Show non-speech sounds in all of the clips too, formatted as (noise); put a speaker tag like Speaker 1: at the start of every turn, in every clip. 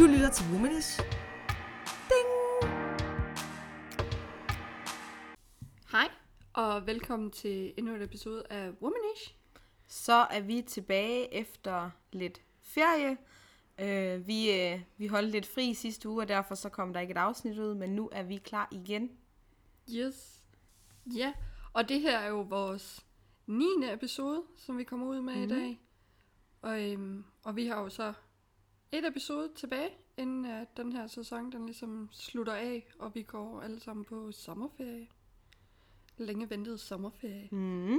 Speaker 1: Du lytter til Womanish. Ding!
Speaker 2: Hej, og velkommen til endnu et episode af Womanish.
Speaker 3: Så er vi tilbage efter lidt ferie. Øh, vi, øh, vi holdt lidt fri sidste uge, og derfor så kom der ikke et afsnit ud, men nu er vi klar igen.
Speaker 2: Yes. Ja, og det her er jo vores 9. episode, som vi kommer ud med mm. i dag. Og, øhm, og vi har jo så et episode tilbage, inden at den her sæson den ligesom slutter af, og vi går alle sammen på sommerferie. Længe ventet sommerferie.
Speaker 3: Mm.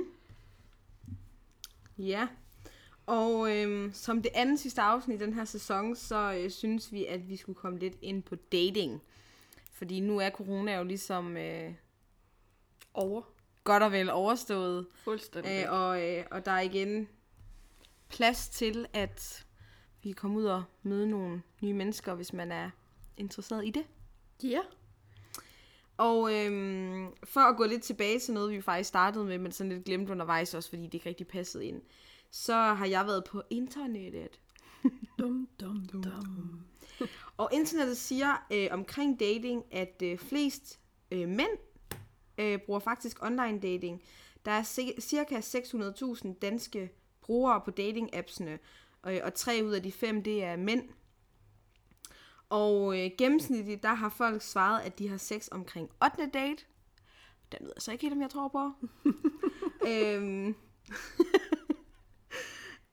Speaker 3: Ja, og øhm, som det andet sidste afsnit i den her sæson, så øh, synes vi, at vi skulle komme lidt ind på dating. Fordi nu er corona jo ligesom øh,
Speaker 2: Over.
Speaker 3: godt og vel overstået.
Speaker 2: Fuldstændig.
Speaker 3: Øh, og, øh, og der er igen plads til, at vi kan komme ud og møde nogle nye mennesker, hvis man er interesseret i det.
Speaker 2: ja.
Speaker 3: Og øhm, for at gå lidt tilbage til noget, vi faktisk startede med, men sådan lidt glemte undervejs også, fordi det ikke rigtig passede ind, så har jeg været på internettet. (laughs)
Speaker 2: Dum, dum, dum.
Speaker 3: Og internettet siger øh, omkring dating, at øh, flest øh, mænd øh, bruger faktisk online dating. Der er ci- cirka 600.000 danske brugere på dating-appsene, øh, og tre ud af de fem, det er mænd. Og øh, gennemsnitligt, der har folk svaret, at de har sex omkring 8. date. Den ved jeg så ikke helt, om jeg tror på. (laughs) øhm, (laughs)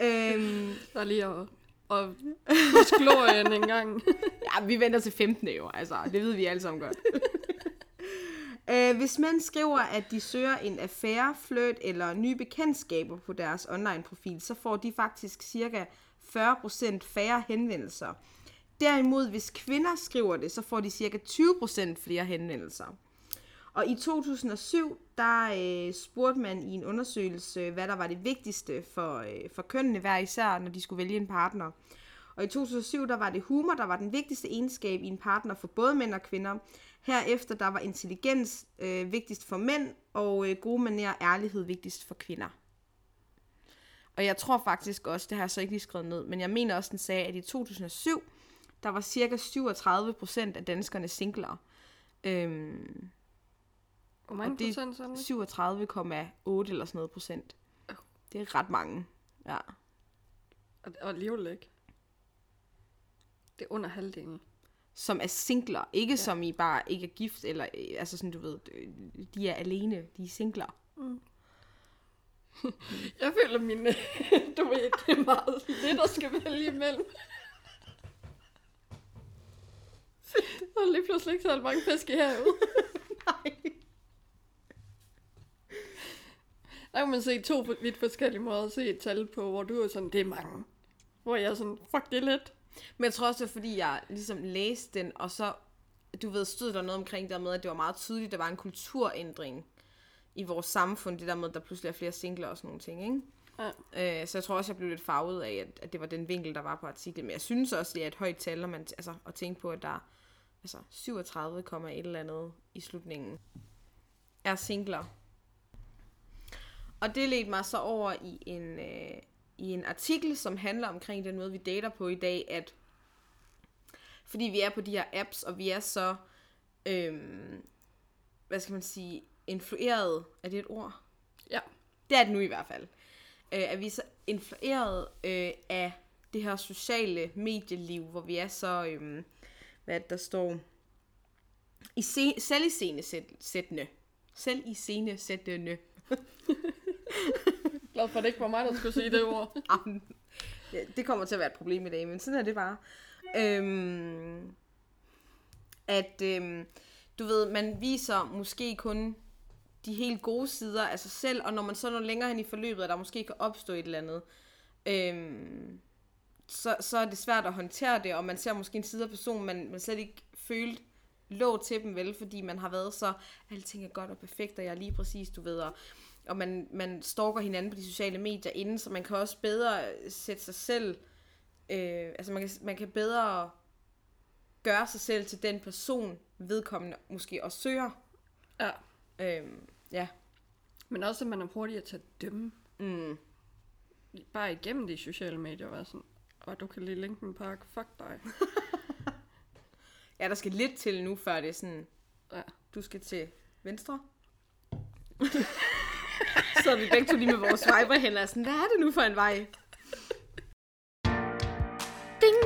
Speaker 3: øhm,
Speaker 2: Der er lige at, at huske glorien en gang. (laughs)
Speaker 3: Ja, vi venter til 15. jo, altså. Det ved vi alle sammen godt øh, hvis mænd skriver, at de søger en affære, flirt eller nye bekendtskaber på deres online-profil, så får de faktisk cirka 40% færre henvendelser. Derimod, hvis kvinder skriver det, så får de cirka 20% flere henvendelser. Og i 2007, der øh, spurgte man i en undersøgelse, hvad der var det vigtigste for, øh, for kønnene hver især, når de skulle vælge en partner. Og i 2007, der var det humor, der var den vigtigste egenskab i en partner for både mænd og kvinder. Herefter, der var intelligens øh, vigtigst for mænd, og øh, gode manerer og ærlighed vigtigst for kvinder. Og jeg tror faktisk også, det har jeg så ikke lige skrevet ned, men jeg mener også, den sagde, at i 2007, der var cirka 37 procent af danskerne singler. Øhm,
Speaker 2: Hvor mange
Speaker 3: Og det-
Speaker 2: procent så er det?
Speaker 3: 37,8 eller sådan noget procent. Det er ret mange. Ja.
Speaker 2: Og, og alligevel ikke. Det er under halvdelen.
Speaker 3: Som er singler. Ikke ja. som I bare ikke er gift, eller øh, altså sådan, du ved, øh, de er alene, de er singler.
Speaker 2: Jeg føler mine, (laughs) du ved, det er meget lidt at skal vælge imellem. (laughs) Der er lige pludselig ikke så mange fisk i havet. (laughs)
Speaker 3: Nej.
Speaker 2: Der kan man se to vidt forskellige måder at se et tal på, hvor du er sådan, det er mange. Hvor jeg er sådan, fuck, det er lidt.
Speaker 3: Men jeg tror også, det er fordi, jeg ligesom læste den, og så, du ved, stod der noget omkring der med, at det var meget tydeligt, der var en kulturændring i vores samfund, det der med, at der pludselig er flere singler og sådan nogle ting, ikke?
Speaker 2: Ja.
Speaker 3: Øh, så jeg tror også, jeg blev lidt farvet af, at, at det var den vinkel, der var på artiklen. Men jeg synes også, det er et højt tal, når man altså, at tænke på, at der er altså, 37, et eller andet i slutningen er singler. Og det ledte mig så over i en, øh, i en artikel, som handler omkring den måde, vi dater på i dag, at fordi vi er på de her apps, og vi er så, øhm, hvad skal man sige, influeret, er det et ord?
Speaker 2: Ja.
Speaker 3: Det er det nu i hvert fald. Øh, er vi så influeret øh, af det her sociale medieliv, hvor vi er så, øh, hvad er der står, i se, selv i scenesættende. Selv i scenesættende. (laughs)
Speaker 2: Glad for, at det ikke var mig, der skulle sige det ord. (laughs)
Speaker 3: Ja, det kommer til at være et problem i dag, men sådan er det bare. Øhm, at, øhm, du ved, man viser måske kun de helt gode sider af sig selv, og når man så når længere hen i forløbet, at der måske kan opstå et eller andet, øhm, så, så er det svært at håndtere det, og man ser måske en side af personen, man, man slet ikke følte lå til dem vel, fordi man har været så, alting er godt og perfekt, og jeg er lige præcis, du ved, og, og man, man stalker hinanden på de sociale medier inden, så man kan også bedre sætte sig selv, øh, altså man kan, man kan bedre gøre sig selv til den person, vedkommende måske også søger.
Speaker 2: Ja.
Speaker 3: Øhm, ja.
Speaker 2: Men også, at man er hurtigere til at dømme.
Speaker 3: Mm.
Speaker 2: Bare igennem de sociale medier, var sådan, og du kan lide Linkin Park, fuck dig. (laughs)
Speaker 3: Ja, der skal lidt til nu, før det er sådan,
Speaker 2: Ja.
Speaker 3: du skal til venstre. (laughs) (laughs) så er vi begge to lige med vores swiper og sådan, hvad er det nu for en vej?
Speaker 2: Ding!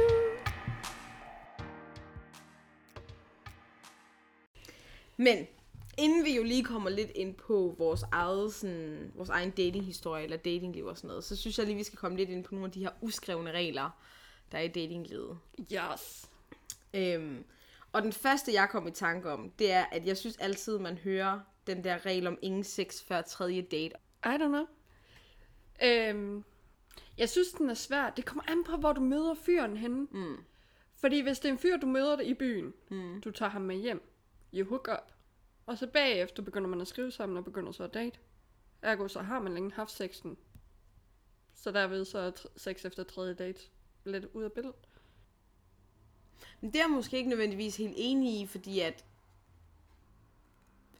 Speaker 3: Men inden vi jo lige kommer lidt ind på vores, eget, sådan, vores egen datinghistorie eller datingliv og sådan noget, så synes jeg lige, vi skal komme lidt ind på nogle af de her uskrevne regler, der er i datinglivet.
Speaker 2: Yes.
Speaker 3: Øhm, og den første, jeg kom i tanke om, det er, at jeg synes altid, man hører den der regel om ingen sex før tredje date.
Speaker 2: I don't know. Øhm, jeg synes, den er svær. Det kommer an på, hvor du møder fyren henne.
Speaker 3: Mm.
Speaker 2: Fordi hvis det er en fyr, du møder i byen, mm. du tager ham med hjem, you hook up, og så bagefter begynder man at skrive sammen og begynder så at date. Ergo, så har man længe haft sexen. Så derved så er sex efter tredje date lidt ud af billedet.
Speaker 3: Men det er jeg måske ikke nødvendigvis helt enig i, fordi at,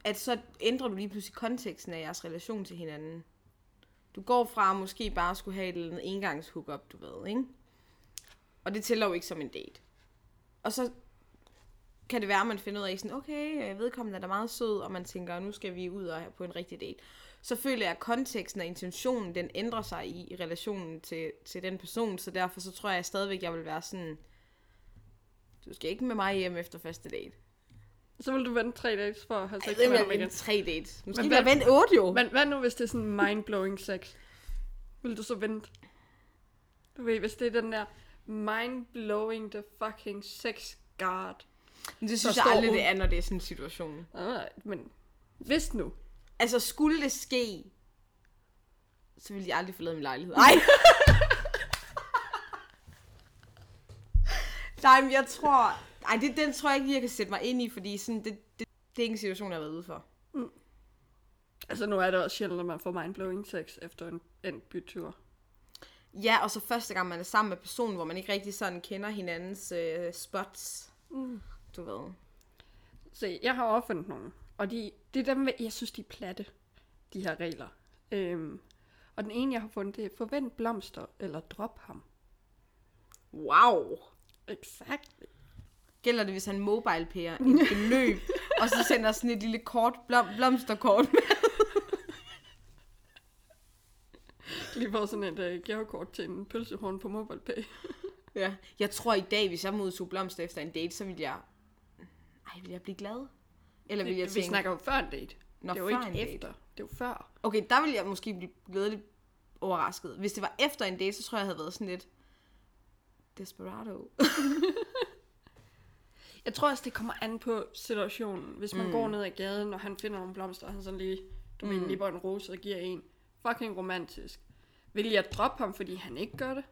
Speaker 3: at så ændrer du lige pludselig konteksten af jeres relation til hinanden. Du går fra at måske bare skulle have et eller andet engangs hookup, du ved, ikke? Og det tæller jo ikke som en date. Og så kan det være, at man finder ud af sådan, okay, vedkommende er da meget sød, og man tænker, nu skal vi ud og på en rigtig date. Så føler jeg, at konteksten og intentionen, den ændrer sig i, i relationen til, til den person, så derfor så tror jeg stadigvæk, jeg vil være sådan, du skal ikke med mig hjem efter første date.
Speaker 2: Så vil du vente tre dages for at have
Speaker 3: Jeg
Speaker 2: sex
Speaker 3: ved ikke,
Speaker 2: med
Speaker 3: om
Speaker 2: igen.
Speaker 3: vente tre dates. Måske
Speaker 2: Men
Speaker 3: vil jeg vente otte jo.
Speaker 2: Men hvad nu, hvis det er sådan mind-blowing sex? Vil du så vente? Du ved, hvis det er den der mind-blowing the fucking sex guard.
Speaker 3: Men det synes jeg aldrig,
Speaker 2: hun-
Speaker 3: det er, når det er sådan en situation.
Speaker 2: Nej, men hvis nu.
Speaker 3: Altså, skulle det ske, så ville jeg aldrig forlade min lejlighed. (laughs) Nej. Nej, men jeg tror... Ej, det, den tror jeg ikke lige, jeg kan sætte mig ind i, fordi sådan, det, det, det er ikke en situation, jeg har været ude for.
Speaker 2: Altså nu er det også sjældent, at man får mind-blowing sex efter en, en bytur.
Speaker 3: Ja, og så første gang, man er sammen med personen, hvor man ikke rigtig sådan kender hinandens øh, spots.
Speaker 2: Mm.
Speaker 3: Du ved.
Speaker 2: Se, jeg har opfundet nogle. Og de, det er dem, jeg synes, de er platte, de her regler. Øhm, og den ene, jeg har fundet, det er forvent blomster eller drop ham.
Speaker 3: Wow.
Speaker 2: Exakt.
Speaker 3: Gælder det, hvis han mobile pærer (laughs) et beløb, og så sender sådan et lille kort, blom, blomsterkort med? (laughs)
Speaker 2: Lige for sådan et uh, gavekort til en pølsehorn på MobilePay. (laughs)
Speaker 3: Ja. Jeg tror i dag, hvis jeg modtog blomster efter en date, så ville jeg... Ej, ville jeg blive glad? Eller ville jeg
Speaker 2: Vi
Speaker 3: tænke...
Speaker 2: snakker jo før en date.
Speaker 3: Nå,
Speaker 2: det
Speaker 3: før
Speaker 2: ikke
Speaker 3: en date.
Speaker 2: efter. Det er jo før.
Speaker 3: Okay, der ville jeg måske blive glædeligt overrasket. Hvis det var efter en date, så tror jeg, jeg havde været sådan lidt... Desperado.
Speaker 2: Jeg tror også, det kommer an på situationen. Hvis man mm. går ned ad gaden, og han finder nogle blomster, og han sådan lige, du mm. lige en rose og giver en. Fucking romantisk. Vil jeg droppe ham, fordi han ikke gør det?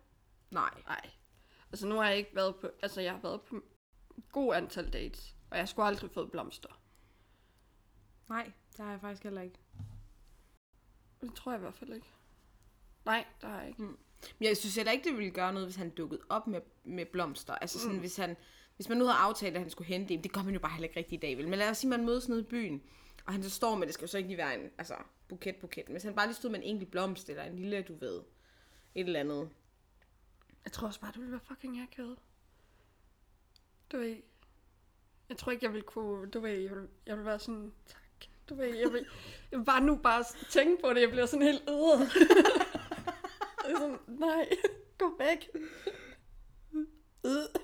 Speaker 3: Nej.
Speaker 2: Nej. Altså nu har jeg ikke været på, altså jeg har været på et god antal dates, og jeg skulle aldrig fået blomster.
Speaker 3: Nej, det har jeg faktisk heller ikke.
Speaker 2: Det tror jeg i hvert fald ikke. Nej, der har jeg ikke.
Speaker 3: Men jeg synes heller ikke, det ville gøre noget, hvis han dukkede op med, med blomster. Altså sådan, mm. hvis, han, hvis man nu havde aftalt, at han skulle hente en, det gør man jo bare heller ikke rigtig i dag, vel? Men lad os sige, at man mødes nede i byen, og han så står med, det skal jo så ikke lige være en altså, buket, buket. Men hvis han bare lige stod med en enkelt blomst, eller en lille, du ved, et eller andet.
Speaker 2: Jeg tror også bare, det ville være fucking akavet. Du ved, jeg tror ikke, jeg ville kunne, du ved, jeg ville, jeg ville være sådan, tak. Du ved, jeg vil, jeg vil bare nu bare tænke på det, jeg bliver sådan helt øh. øde. sådan, nej, gå væk. Øh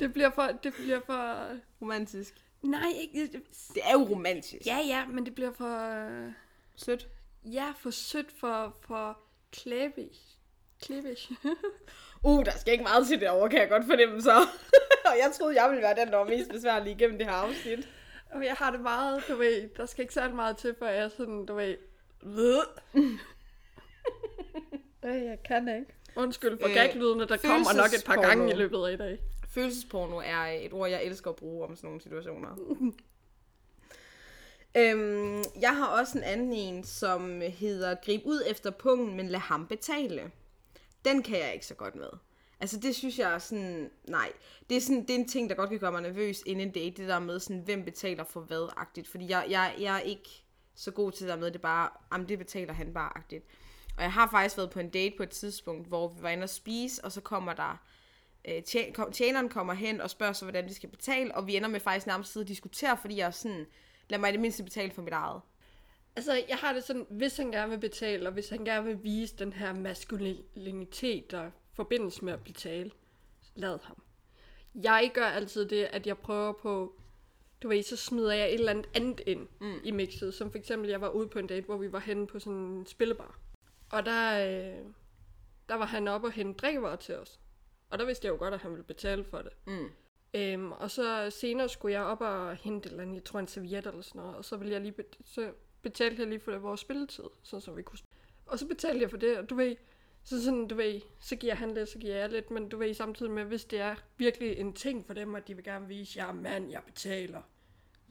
Speaker 2: det bliver for, det bliver for,
Speaker 3: Romantisk.
Speaker 2: nej, ikke,
Speaker 3: Det er jo romantisk.
Speaker 2: ja, ja, men det bliver for, øh,
Speaker 3: Sødt.
Speaker 2: ja, for sødt, for, for klæbisk. Klæbisk. (laughs)
Speaker 3: Uh, der skal ikke meget til det over, kan jeg godt fornemme så. (laughs) og jeg troede, jeg ville være den, der var mest besværlig igennem det her afsnit.
Speaker 2: Og jeg har det meget, du ved, der skal ikke særlig meget til, før jeg er sådan, du ved, ved. (laughs) Øh, jeg kan ikke. Undskyld for
Speaker 3: Øh,
Speaker 2: gaglydene, der kommer nok et par gange i løbet af i dag.
Speaker 3: Følelsesporno er et ord, jeg elsker at bruge om sådan nogle situationer. (laughs) øhm, jeg har også en anden en, som hedder Grib ud efter pungen, men lad ham betale. Den kan jeg ikke så godt med. Altså det synes jeg er sådan, nej. Det er, sådan, det er en ting, der godt kan gøre mig nervøs inden en date, det der med sådan, hvem betaler for hvad-agtigt. Fordi jeg, jeg, jeg er ikke så god til det der med, det bare, jamen det betaler han bare-agtigt. Og jeg har faktisk været på en date på et tidspunkt, hvor vi var inde og spise, og så kommer der øh, kom- tjeneren kommer hen og spørger så, hvordan de skal betale, og vi ender med faktisk nærmest at sidde og diskutere, fordi jeg er sådan, lad mig i det mindste betale for mit eget.
Speaker 2: Altså, jeg har det sådan, hvis han gerne vil betale, og hvis han gerne vil vise den her maskulinitet, der forbindes med at betale, lad ham. Jeg gør altid det, at jeg prøver på, du ved, så smider jeg et eller andet andet ind mm. i mixet. Som for eksempel, jeg var ude på en date, hvor vi var henne på sådan en spillebar. Og der, øh, der var han oppe og hente drikkevarer til os. Og der vidste jeg jo godt, at han ville betale for det.
Speaker 3: Mm.
Speaker 2: Øhm, og så senere skulle jeg op og hente eller andet, jeg tror en serviet eller sådan noget, og så ville jeg lige, bet- så betalte jeg lige for det, vores spilletid, så, så vi kunne Og så betalte jeg for det, og du ved, så sådan, du ved, så giver han lidt, så giver jeg lidt, men du ved, samtidig med, hvis det er virkelig en ting for dem, at de vil gerne vise, jeg er mand, jeg betaler,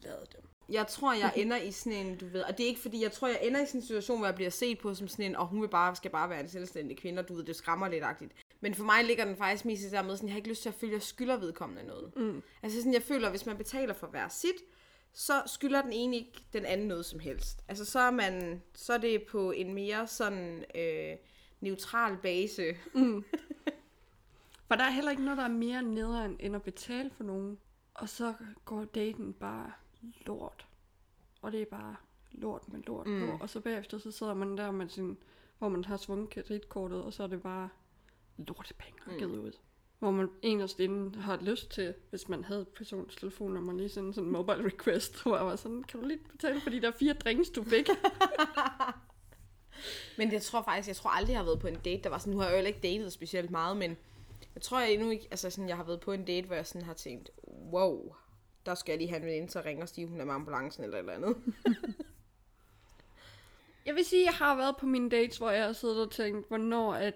Speaker 2: lad dem.
Speaker 3: Jeg tror, jeg (laughs) ender i sådan en, du ved, og det er ikke fordi, jeg tror, jeg ender i sådan en situation, hvor jeg bliver set på som sådan en, og hun vil bare, skal bare være en selvstændig kvinde, og du ved, det skræmmer lidt agtigt. Men for mig ligger den faktisk mest i der med, sådan, jeg har ikke lyst til at føle, at jeg skylder vedkommende noget.
Speaker 2: Mm.
Speaker 3: Altså sådan, jeg føler, at hvis man betaler for hver sit, så skylder den ene ikke den anden noget som helst. Altså så er man, så er det på en mere sådan øh, neutral base. (laughs)
Speaker 2: For der er heller ikke noget, der er mere nederen, end at betale for nogen, og så går daten bare lort. Og det er bare lort med lort mm. på. Og så bagefter, så sidder man der med sin, hvor man har svunget kreditkortet, og så er det bare lortepenge mm. givet ud. Hvor man eneste inden har lyst til, hvis man havde persons telefonnummer, lige sende sådan en mobile request, (laughs) hvor jeg var sådan, kan du lige betale for de der fire drinks, du fik? (laughs)
Speaker 3: Men jeg tror faktisk, jeg tror aldrig, jeg har været på en date, der var sådan, nu har jeg jo ikke datet specielt meget, men jeg tror jeg endnu ikke, altså sådan, jeg har været på en date, hvor jeg sådan har tænkt, wow, der skal jeg lige have en veninde til at ringe og sige, hun er med ambulancen eller et eller andet. (laughs)
Speaker 2: Jeg vil sige, at jeg har været på mine dates, hvor jeg har siddet og tænkt, hvornår er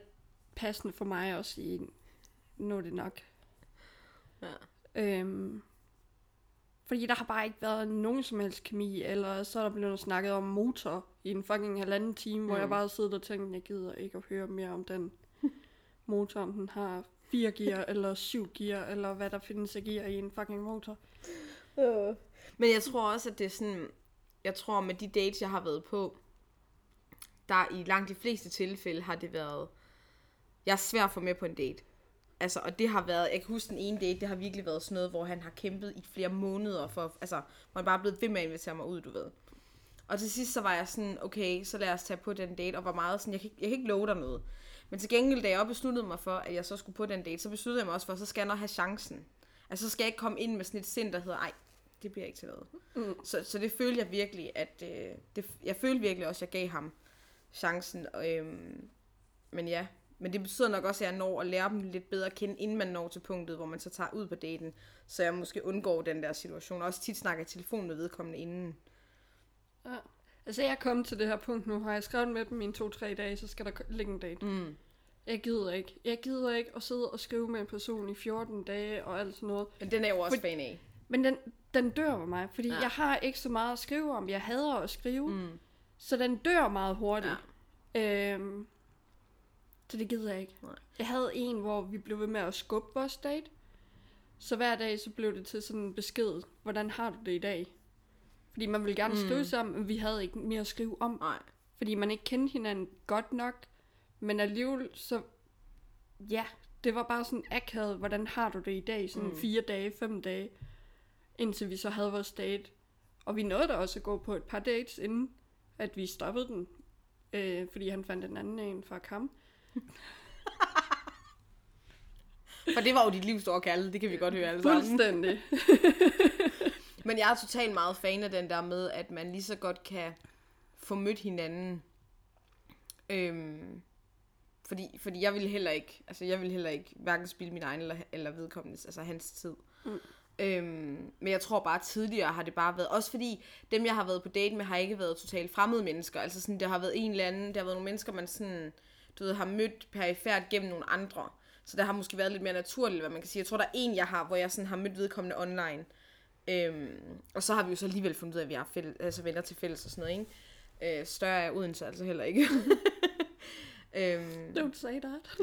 Speaker 2: passende for mig at sige, nu er det nok.
Speaker 3: Ja.
Speaker 2: Øhm, fordi der har bare ikke været nogen som helst kemi, eller så er der blevet snakket om motor i en fucking halvanden time, mm. hvor jeg bare har siddet og tænkt, jeg gider ikke at høre mere om den (laughs) motor, om den har fire gear, eller syv gear, eller hvad der findes af gear i en fucking motor.
Speaker 3: Men jeg tror også, at det er sådan, jeg tror med de dates, jeg har været på, der i langt de fleste tilfælde har det været, jeg er svær at få med på en date. Altså, og det har været, jeg kan huske den ene date, det har virkelig været sådan noget, hvor han har kæmpet i flere måneder for, altså, hvor han bare er blevet ved med at invitere mig ud, du ved. Og til sidst så var jeg sådan, okay, så lad os tage på den date, og var meget sådan, jeg kan, ikke- jeg kan ikke love dig noget. Men til gengæld, da jeg også besluttede mig for, at jeg så skulle på den date, så besluttede jeg mig også for, så skal jeg nok have chancen. Altså, så skal jeg ikke komme ind med sådan et sind, der hedder, ej, det bliver ikke til noget.
Speaker 2: Mm.
Speaker 3: Så, så det følte jeg virkelig, at øh, det, jeg følte virkelig også, at jeg gav ham chancen. Og, øhm, men ja, men det betyder nok også, at jeg når at lære dem lidt bedre at kende, inden man når til punktet, hvor man så tager ud på daten. Så jeg måske undgår den der situation. Og også tit snakker i telefon med vedkommende inden.
Speaker 2: Ja. Altså, jeg er kommet til det her punkt nu. Har jeg skrevet med dem i en to-tre dage, så skal der ligge en date.
Speaker 3: Mm.
Speaker 2: Jeg gider ikke. Jeg gider ikke at sidde og skrive med en person i 14 dage og alt sådan noget.
Speaker 3: Men den er jo også
Speaker 2: For-
Speaker 3: fan af.
Speaker 2: Men den, den dør ved mig, fordi
Speaker 3: Ja.
Speaker 2: jeg har ikke så meget at skrive om. Jeg hader at skrive. Mm. så den dør meget hurtigt. Ja. Øhm, så det gider jeg ikke.
Speaker 3: Nej.
Speaker 2: Jeg havde en, hvor vi blev ved med at skubbe vores date. Så hver dag, så blev det til sådan en besked, hvordan har du det i dag? Fordi man ville gerne
Speaker 3: Mm.
Speaker 2: skrive sammen, men vi havde ikke mere at skrive om.
Speaker 3: Nej.
Speaker 2: Fordi man ikke kendte hinanden godt nok. Men alligevel, så... Ja, det var bare sådan akavet, hvordan har du det i dag? Sådan
Speaker 3: Mm.
Speaker 2: fire dage, fem dage. Indtil vi så havde vores date. Og vi nåede da også at gå på et par dates, inden at vi stoppede den. Øh, fordi han fandt en anden en fra Kam.
Speaker 3: For det var jo dit livs store kærlighed, det kan vi godt høre alle sammen.
Speaker 2: Fuldstændig. (laughs)
Speaker 3: Men jeg er totalt meget fan af den der med, at man lige så godt kan få mødt hinanden. Øhm, fordi, fordi jeg vil heller ikke, altså jeg vil heller ikke hverken spille min egen eller, eller vedkommendes, altså hans tid.
Speaker 2: Mm.
Speaker 3: Øhm, men jeg tror bare tidligere har det bare været, også fordi dem jeg har været på date med, har ikke været totalt fremmede mennesker. Altså sådan, der har været en eller anden, der har været nogle mennesker, man sådan, du ved, har mødt perifært gennem nogle andre. Så der har måske været lidt mere naturligt, hvad man kan sige. Jeg tror, der er en, jeg har, hvor jeg sådan har mødt vedkommende online. Øhm, og så har vi jo så alligevel fundet ud af, at vi har fælles, altså venner til fælles og sådan noget, ikke? Øh, større er Odense altså heller ikke. (laughs) øhm,
Speaker 2: Don't say that.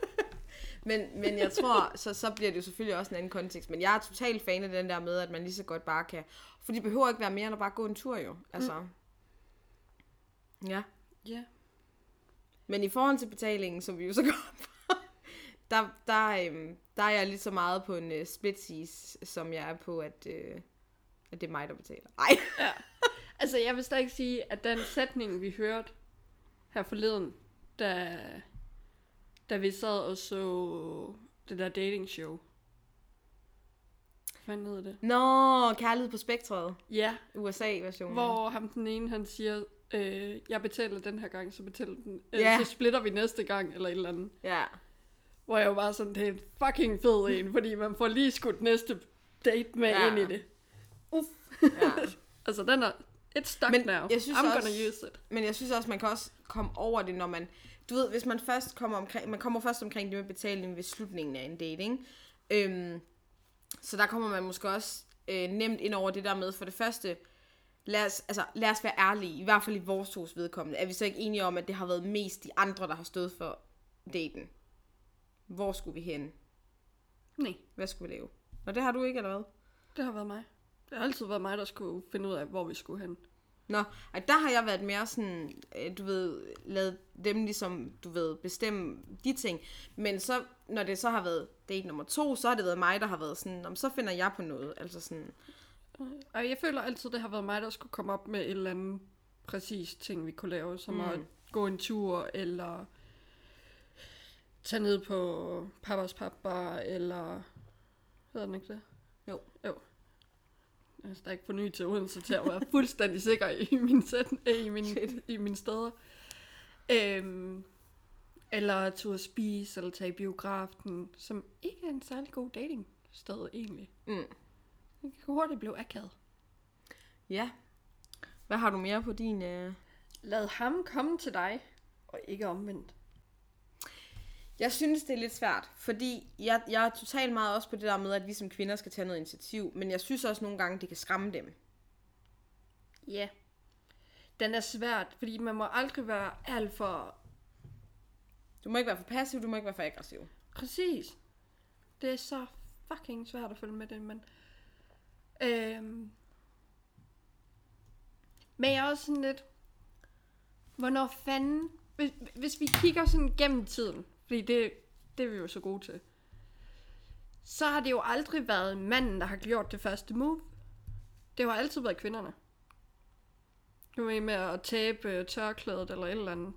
Speaker 2: (laughs)
Speaker 3: men, men jeg tror, så, så bliver det jo selvfølgelig også en anden kontekst. Men jeg er totalt fan af den der med, at man lige så godt bare kan... For det behøver ikke være mere end at bare gå en tur jo. Altså. Mm. Ja.
Speaker 2: Ja.
Speaker 3: Men i forhold til betalingen, som vi jo så går for, (laughs) der, der, øhm, der er jeg lige så meget på en uh, splitsies, som jeg er på, at, uh, at det er mig, der betaler. Ej.
Speaker 2: Ja. Altså, jeg vil stadig sige, at den sætning, vi hørte her forleden, da, da vi sad og så det der dating show. Hvad hedder det?
Speaker 3: Nå, kærlighed på spektret.
Speaker 2: Ja,
Speaker 3: USA-versionen.
Speaker 2: hvor ham den ene, han siger, øh, jeg betaler den her gang, så betaler den, øh,
Speaker 3: Ja.
Speaker 2: så splitter vi næste gang, eller et eller andet.
Speaker 3: Ja.
Speaker 2: Hvor jeg jo bare sådan, det er en fucking fed (laughs) en, fordi man får lige skudt næste date med
Speaker 3: ja.
Speaker 2: ind i det. Uff.
Speaker 3: ja. (laughs)
Speaker 2: Altså, den er, it's stuck
Speaker 3: Men
Speaker 2: now.
Speaker 3: jeg synes
Speaker 2: I'm
Speaker 3: også-
Speaker 2: gonna use it.
Speaker 3: Men jeg synes også, man kan også komme over det, når man... Du ved, hvis man først kommer omkring... Man kommer først omkring det med betaling ved slutningen af en date, ikke? Øhm, så der kommer man måske også øh, nemt ind over det der med, for det første, lad os, altså, lad os være ærlige, i hvert fald i vores tos vedkommende, er vi så ikke enige om, at det har været mest de andre, der har stået for daten? Hvor skulle vi hen?
Speaker 2: Nej,
Speaker 3: Hvad skulle vi lave? Og det har du ikke, eller hvad?
Speaker 2: det har været mig. Det har altid været mig, der skulle finde ud af, hvor vi skulle hen.
Speaker 3: Nå, og der har jeg været mere sådan, øh, du ved, lavet dem ligesom, du ved, bestemme de ting. Men så, når det så har været date nummer to, så har det været mig, der har været sådan, om så finder jeg på noget. Altså sådan,
Speaker 2: Og jeg føler altid, det har været mig, der skulle komme op med et eller andet præcis ting, vi kunne lave, som mm. at gå en tur, eller tage ned på Papas Papbar, eller... Hedder den ikke det?
Speaker 3: Jo.
Speaker 2: Jo. Jeg er stadig for ny til Odense til at være (laughs) fuldstændig sikker i min, sæt, øh, i min, i mine steder. Øhm, eller tur at spise, eller tage i biografen, som ikke er en særlig god dating sted egentlig.
Speaker 3: mm.
Speaker 2: Det kan hurtigt blive akavet.
Speaker 3: ja. Hvad har du mere på din... Øh...
Speaker 2: Lad ham komme til dig, og ikke omvendt.
Speaker 3: Jeg synes, det er lidt svært, fordi jeg, jeg er totalt meget også på det der med, at vi som kvinder skal tage noget initiativ, men jeg synes også nogle gange, det kan skræmme dem.
Speaker 2: Ja. Den er svært, fordi man må aldrig være alt for...
Speaker 3: Du må ikke være for passiv, du må ikke være for aggressiv.
Speaker 2: Præcis. Det er så fucking svært at følge med det, men... Øhm... Men jeg er også sådan lidt... Hvornår fanden... Hvis, hvis vi kigger sådan gennem tiden, fordi det, det er vi jo så gode til, så har det jo aldrig været manden, der har gjort det første move. Det har altid været kvinderne. Du er med at tabe øh, tørklædet eller et eller andet.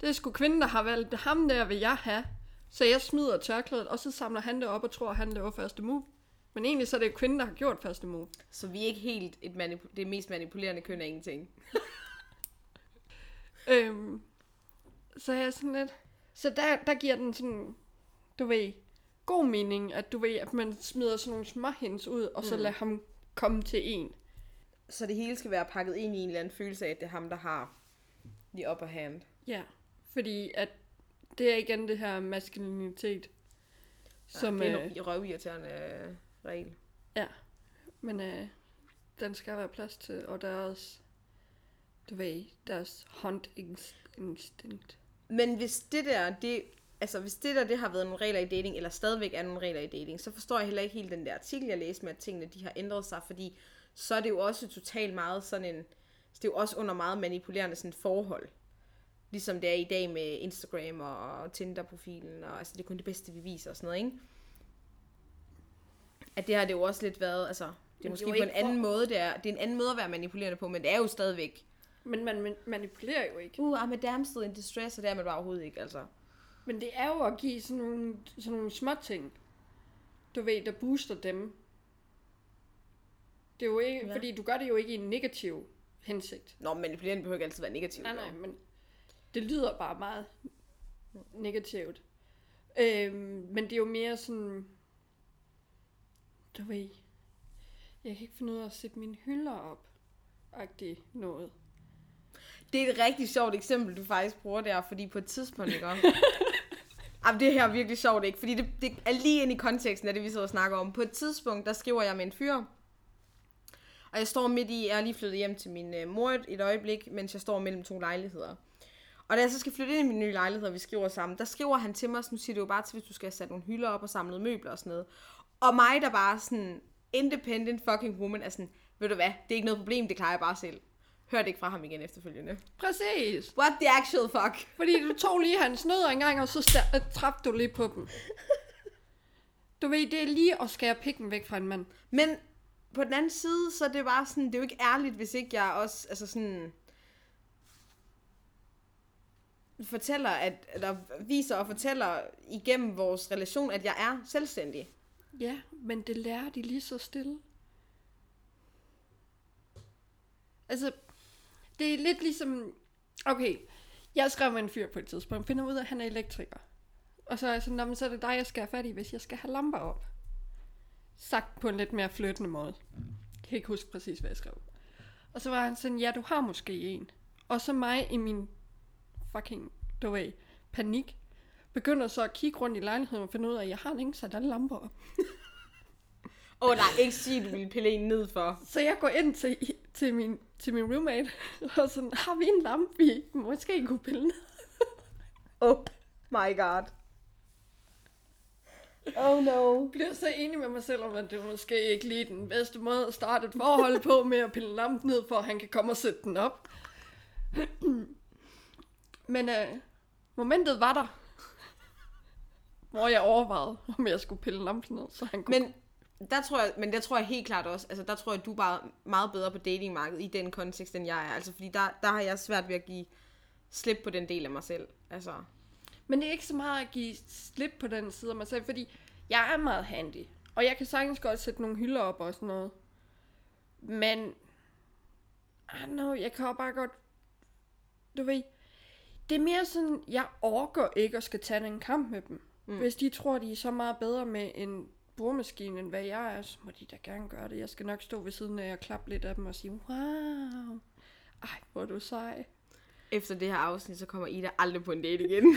Speaker 2: Det er sgu kvinden, der har valgt, ham der vil jeg have. Så jeg smider tørklædet, og så samler han det op og tror, han laver første move. Men egentlig så er det jo kvinden, der har gjort første move.
Speaker 3: Så vi er ikke helt et manip- det mest manipulerende køn af ingenting. (laughs)
Speaker 2: Øhm, så er jeg sådan lidt... Så der, der giver den sådan, du ved, god mening, at du ved, at man smider sådan nogle småhens ud, og så
Speaker 3: Mm.
Speaker 2: lader ham komme til en.
Speaker 3: Så det hele skal være pakket ind i en eller anden følelse af, at det er ham, der har the upper hand.
Speaker 2: Ja, fordi at det er igen det her maskulinitet, som,
Speaker 3: det er
Speaker 2: øh,
Speaker 3: en røvirriterende regel.
Speaker 2: men øh, den skal være plads til, og deres, du ved, deres hunt instinct.
Speaker 3: Men hvis det der, det, altså hvis det der, det har været nogle regler i dating, eller stadigvæk er nogle regler i dating, så forstår jeg heller ikke helt den der artikel, jeg læste med, at tingene de har ændret sig, fordi så er det jo også totalt meget sådan en, det er jo også under meget manipulerende sådan forhold. Ligesom det er i dag med Instagram og Tinder-profilen, og altså det er kun det bedste, vi viser og sådan noget, ikke? At det har det jo også lidt været, altså, det er måske på en anden
Speaker 2: for-
Speaker 3: måde, det er, det er en anden måde at være manipulerende på, men det er jo stadigvæk,
Speaker 2: Men man man manipulerer jo ikke.
Speaker 3: uh, I'm a damsel in distress, og det er man bare overhovedet ikke, altså.
Speaker 2: Men det er jo at give sådan nogle, sådan nogle små ting, du ved, der booster dem. Det er jo ikke,
Speaker 3: Ja.
Speaker 2: fordi du gør det jo ikke i en negativ hensigt.
Speaker 3: Nå, manipulerende behøver ikke altid være negativt.
Speaker 2: Nej, nej, men det lyder bare meget negativt. Øhm, men det er jo mere sådan, du ved, jeg kan ikke finde ud af at sætte mine hylder op, agtigt noget.
Speaker 3: Det er et rigtig sjovt eksempel, du faktisk bruger der, fordi på et tidspunkt, ikke? (laughs) Jamen, det her er virkelig sjovt, ikke? Fordi det, det er lige ind i konteksten af det, vi sidder og snakker om. På et tidspunkt, der skriver jeg med en fyr, og jeg står midt i, jeg er lige flyttet hjem til min øh, mor et, et øjeblik, mens jeg står mellem to lejligheder. Og da jeg så skal flytte ind i min nye lejlighed, og vi skriver sammen, der skriver han til mig, nu siger det jo bare til, hvis du skal have sat nogle hylder op og samlet møbler og sådan noget. Og mig, der bare sådan independent fucking woman, er sådan, ved du hvad, det er ikke noget problem, det klarer jeg bare selv. Hørte ikke fra ham igen efterfølgende.
Speaker 2: Præcis.
Speaker 3: What the actual fuck?
Speaker 2: Fordi du tog lige hans nødder engang, og så sta- trapte du lige på dem. du ved, det er lige at skære pikken væk fra en mand.
Speaker 3: Men på den anden side, så er det bare sådan, det er jo ikke ærligt, hvis ikke jeg også, altså sådan, fortæller, at, eller viser og fortæller igennem vores relation, at jeg er selvstændig.
Speaker 2: Ja, men det lærer de lige så stille. Altså, det er lidt ligesom... Okay, jeg skrev med en fyr på et tidspunkt, finder ud af, at han er elektriker. Og så er jeg sådan, men så er det dig, jeg skal have fat i, hvis jeg skal have lamper op. Sagt på en lidt mere flyttende måde. Jeg kan ikke huske præcis, hvad jeg skrev. Og så var han sådan, ja, du har måske en. Og så mig i min fucking, du ved, panik, begynder så at kigge rundt i lejligheden og finde ud af, at jeg har ikke sat alle lamper op. (laughs)
Speaker 3: Åh oh, nej, ikke sige, du ville pille en ned for.
Speaker 2: Så jeg går ind til, til, min, til min roommate, (laughs) og sådan, har vi en lampe, vi måske kunne pille ned? (laughs)
Speaker 3: Oh my god. Oh no.
Speaker 2: Jeg bliver så enig med mig selv om, at det måske ikke lige den bedste måde at starte et forhold på med at pille lampen ned, for at han kan komme og sætte den op. (clears throat) Men øh, momentet var der, hvor jeg overvejede, (laughs) om jeg skulle pille lampen ned, så han kunne...
Speaker 3: Men der tror jeg, men der tror jeg helt klart også, altså der tror jeg, du er bare meget bedre på datingmarkedet i den kontekst, end jeg er. Altså fordi der, der har jeg svært ved at give slip på den del af mig selv. Altså,
Speaker 2: Men det er ikke så meget at give slip på den side af mig selv, fordi jeg er meget handy. Og jeg kan sagtens godt sætte nogle hylder op og sådan noget. Men, I don't know, jeg kan jo bare godt, du ved, det er mere sådan, jeg orker ikke at skal tage den kamp med dem. Mm. Hvis de tror, de er så meget bedre med en boremaskine, end hvad jeg er, så må de da gerne gøre det. Jeg skal nok stå ved siden af og klappe lidt af dem og sige, wow, ej, hvor er du sej.
Speaker 3: efter det her afsnit, så kommer Ida aldrig på en date igen. (laughs)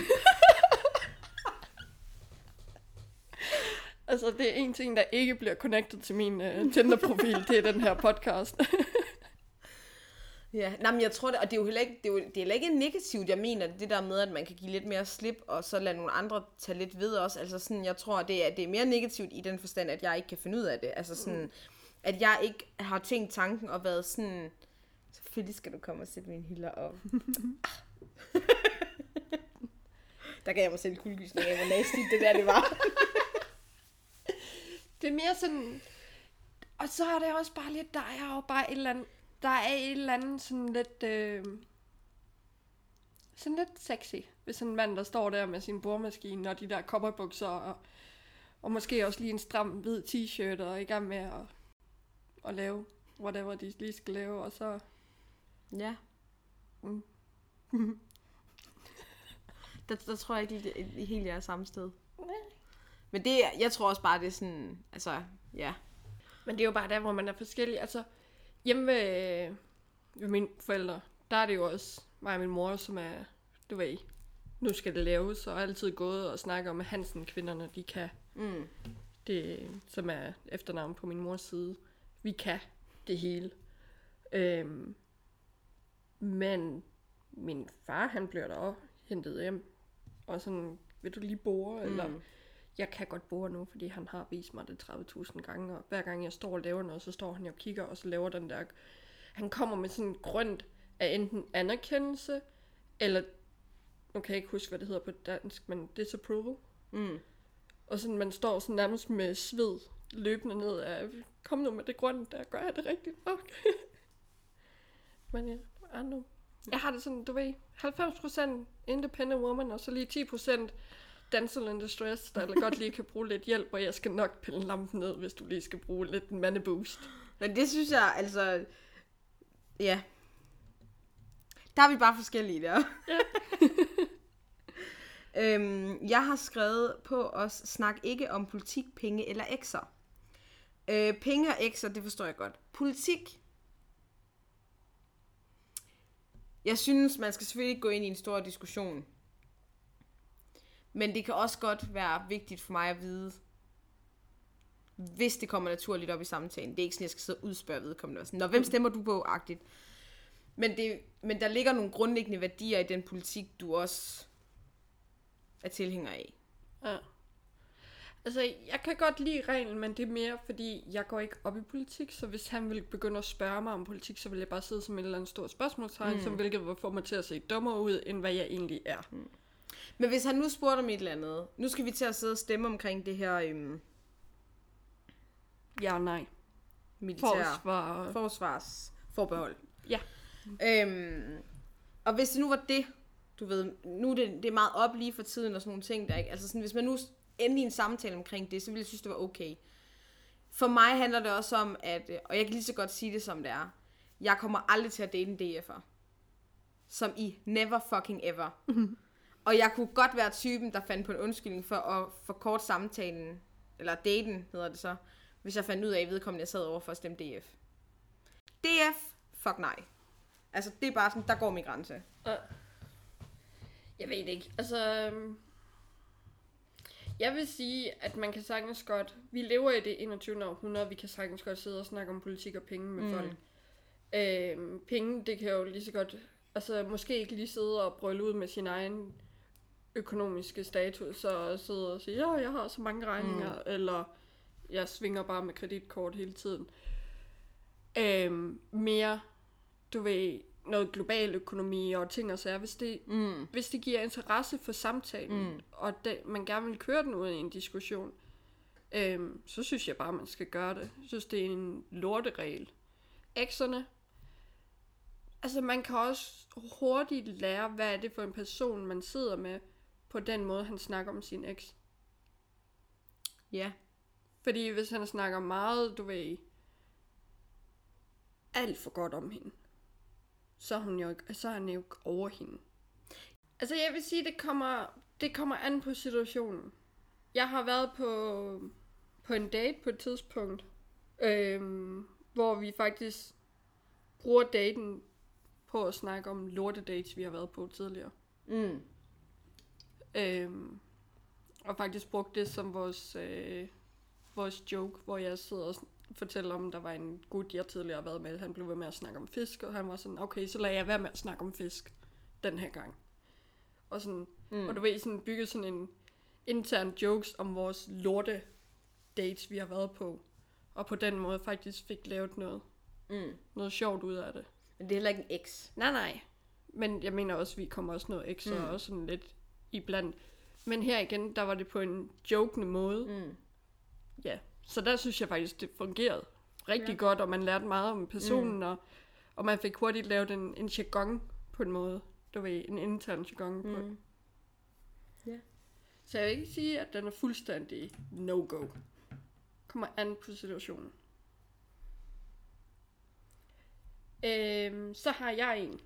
Speaker 2: Altså, det er en ting, der ikke bliver connected til min uh, Tinder-profil, det er den her podcast. (laughs)
Speaker 3: ja, nej, men jeg tror det, og det er jo heller ikke, det er, jo, det er heller ikke negativt, jeg mener, det der med, at man kan give lidt mere slip, og så lade nogle andre tage lidt ved også. Altså sådan, jeg tror, det er, det er mere negativt i den forstand, at jeg ikke kan finde ud af det. Altså sådan, at jeg ikke har tænkt tanken og været sådan, selvfølgelig skal du komme og sætte mine hylder op. (laughs) der gav jeg mig selv kuldegysning af, hvor nasty det der det var. (laughs)
Speaker 2: det er mere sådan... Og så er det også bare lidt, der er jo bare et eller andet... Der er et eller andet sådan lidt... Øh, sådan lidt sexy, hvis sådan en mand, der står der med sin boremaskine og de der kopperbukser og, og måske også lige en stram hvid t-shirt og i gang med at, at lave whatever de lige skal lave, og så...
Speaker 3: Ja.
Speaker 2: Mm. (laughs)
Speaker 3: der, der tror jeg ikke lige, helt jeg er samme sted. Men det, jeg tror også bare, det er sådan, altså, ja.
Speaker 2: Men det er jo bare der, hvor man er forskellig. Altså, hjemme ved, ved mine forældre, der er det jo også mig og min mor, som er, du ved, nu skal det laves, og altid gået og snakket om, at Hansen-kvinderne, de kan
Speaker 3: Mm.
Speaker 2: det, som er efternavn på min mors side. Vi kan det hele. Øhm, men min far, han bliver der også hentet hjem. Og sådan, vil du lige bore? Mm. Eller, jeg kan godt bore nu, fordi han har vist mig det 30.000 gange. Og hver gang jeg står og laver noget, så står han og kigger, og så laver den der... Han kommer med sådan grønt af enten anerkendelse, eller... Nu kan jeg ikke huske, hvad det hedder på dansk, men disapproval.
Speaker 3: Mm.
Speaker 2: Og sådan, man står sådan nærmest med sved løbende ned af, kom nu med det grønne, der gør jeg det rigtigt nok. (laughs) Men ja, don't know. Jeg har det sådan, du ved, 90% independent woman, og så lige 10% damsel in distress, der godt lige kan bruge lidt hjælp, og jeg skal nok pille lampen ned, hvis du lige skal bruge lidt en mandeboost.
Speaker 3: Men det synes jeg, altså, ja. Der er vi bare forskellige der.
Speaker 2: Ja. (laughs)
Speaker 3: øhm, jeg har skrevet på os, snak ikke om politik, penge eller ekser. Øh, penge og ekser, det forstår jeg godt. Politik. Jeg synes, man skal selvfølgelig ikke gå ind i en stor diskussion. Men det kan også godt være vigtigt for mig at vide, hvis det kommer naturligt op i samtalen. Det er ikke sådan, jeg skal sidde og udspørge vedkommende. og sådan, Nå, hvem stemmer du på? Agtigt. Men, det, men der ligger nogle grundlæggende værdier i den politik, du også er tilhænger af.
Speaker 2: Ja. Altså, jeg kan godt lide reglen, men det er mere, fordi jeg går ikke op i politik, så hvis han ville begynde at spørge mig om politik, så ville jeg bare sidde som et eller andet stort spørgsmålstegn, mm. som hvilket vil få mig til at se dummere ud, end hvad jeg egentlig er. Mm.
Speaker 3: Men hvis han nu spurgte om et eller andet, nu skal vi til at sidde og stemme omkring det her øhm,
Speaker 2: Ja nej.
Speaker 3: militær
Speaker 2: Forsvar.
Speaker 3: forsvarsforbehold.
Speaker 2: Ja.
Speaker 3: Øhm, og hvis det nu var det, du ved, nu er det, det er meget op lige for tiden og sådan nogle ting, der ikke, altså sådan, hvis man nu endte i en samtale omkring det, så ville jeg synes, det var okay. For mig handler det også om, at, øh, og jeg kan lige så godt sige det, som det er, jeg kommer aldrig til at date en DF'er. Som i never fucking ever. (laughs) og jeg kunne godt være typen, der fandt på en undskyldning for at forkorte samtalen, eller daten hedder det så, hvis jeg fandt ud af, at vedkommende jeg sad over for at stemme DF. DF, fuck nej. Altså, det er bare sådan, der går min grænse.
Speaker 2: Jeg ved ikke. Altså, øhm, jeg vil sige, at man kan sagtens godt... Vi lever i det 21. århundrede, vi kan sagtens godt sidde og snakke om politik og penge med mm. folk. Øhm, penge, det kan jo lige så godt... Altså, måske ikke lige sidde og brøle ud med sin egen økonomiske status og sidde og sige, ja, jeg har så mange regninger, mm. eller jeg svinger bare med kreditkort hele tiden. Øhm, mere, du ved, noget global økonomi og ting og sager, hvis det,
Speaker 3: Mm.
Speaker 2: hvis det giver interesse for samtalen, mm. og det, man gerne vil køre den ud i en diskussion, øhm, så synes jeg bare, man skal gøre det. Jeg synes, det er en lorteregel. Ekserne, altså man kan også hurtigt lære, hvad er det for en person, man sidder med, på den måde, han snakker om sin eks.
Speaker 3: Ja.
Speaker 2: Fordi hvis han snakker meget, du ved, alt for godt om hende, så er, hun jo ikke, så er han jo ikke over hende. Altså jeg vil sige, det kommer, det kommer an på situationen. Jeg har været på, på en date på et tidspunkt, øhm, hvor vi faktisk bruger daten på at snakke om lortedates, vi har været på tidligere.
Speaker 3: Mm.
Speaker 2: Øhm, og faktisk brugte det som vores, øh, vores joke, hvor jeg sidder og fortæller om, der var en gut, jeg tidligere har været med. Han blev ved med at snakke om fisk, og han var sådan, okay, så lader jeg være med at snakke om fisk den her gang. Og, sådan, mm. og du ved, sådan bygget sådan en intern jokes om vores lorte dates, vi har været på. Og på den måde faktisk fik lavet noget,
Speaker 3: Mm.
Speaker 2: noget sjovt ud af det.
Speaker 3: Men det er heller ikke en eks.
Speaker 2: Nej, nej. Men jeg mener også, at vi kommer også noget ekstra, mm. også sådan lidt iblandt. Men her igen, der var det på en jokende måde.
Speaker 3: Mm.
Speaker 2: Ja, så der synes jeg faktisk, det fungerede rigtig ja. godt, og man lærte meget om personen, mm. og, og man fik hurtigt lavet en, en jargon på en måde. Du ved, en intern jargon på.
Speaker 3: Mm. Ja.
Speaker 2: Så jeg vil ikke sige, at den er fuldstændig no-go. Kommer an på situationen. Øhm, så har jeg en.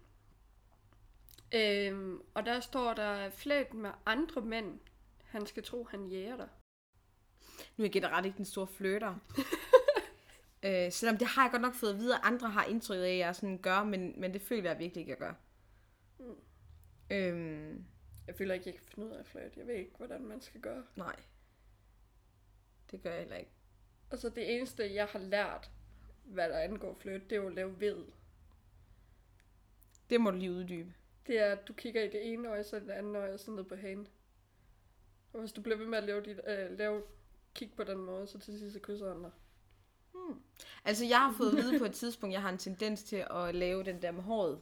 Speaker 2: Øhm, og der står der flæt med andre mænd. Han skal tro, han jæger dig.
Speaker 3: Nu er jeg generelt ikke den store flirter. (laughs) øh, selvom det har jeg godt nok fået at vide, at andre har indtryk af, at jeg sådan gør, men, men det føler jeg virkelig ikke, jeg gør.
Speaker 2: Mm.
Speaker 3: Øhm,
Speaker 2: Jeg føler ikke, jeg kan finde ud af flæt. Jeg ved ikke, hvordan man skal gøre.
Speaker 3: nej. Det gør jeg heller ikke.
Speaker 2: Altså det eneste, jeg har lært, hvad der angår fløt, det er jo at lave ved.
Speaker 3: Det må du lige uddybe.
Speaker 2: Det er, at du kigger i det ene øje, så i det andet øje, og så ned på hagen. Og hvis du bliver ved med at lave, dit, øh, lave kig på den måde, så til sidst så kysser han dig.
Speaker 3: Altså, jeg har fået at vide på et tidspunkt, jeg har en tendens til at lave den der med håret.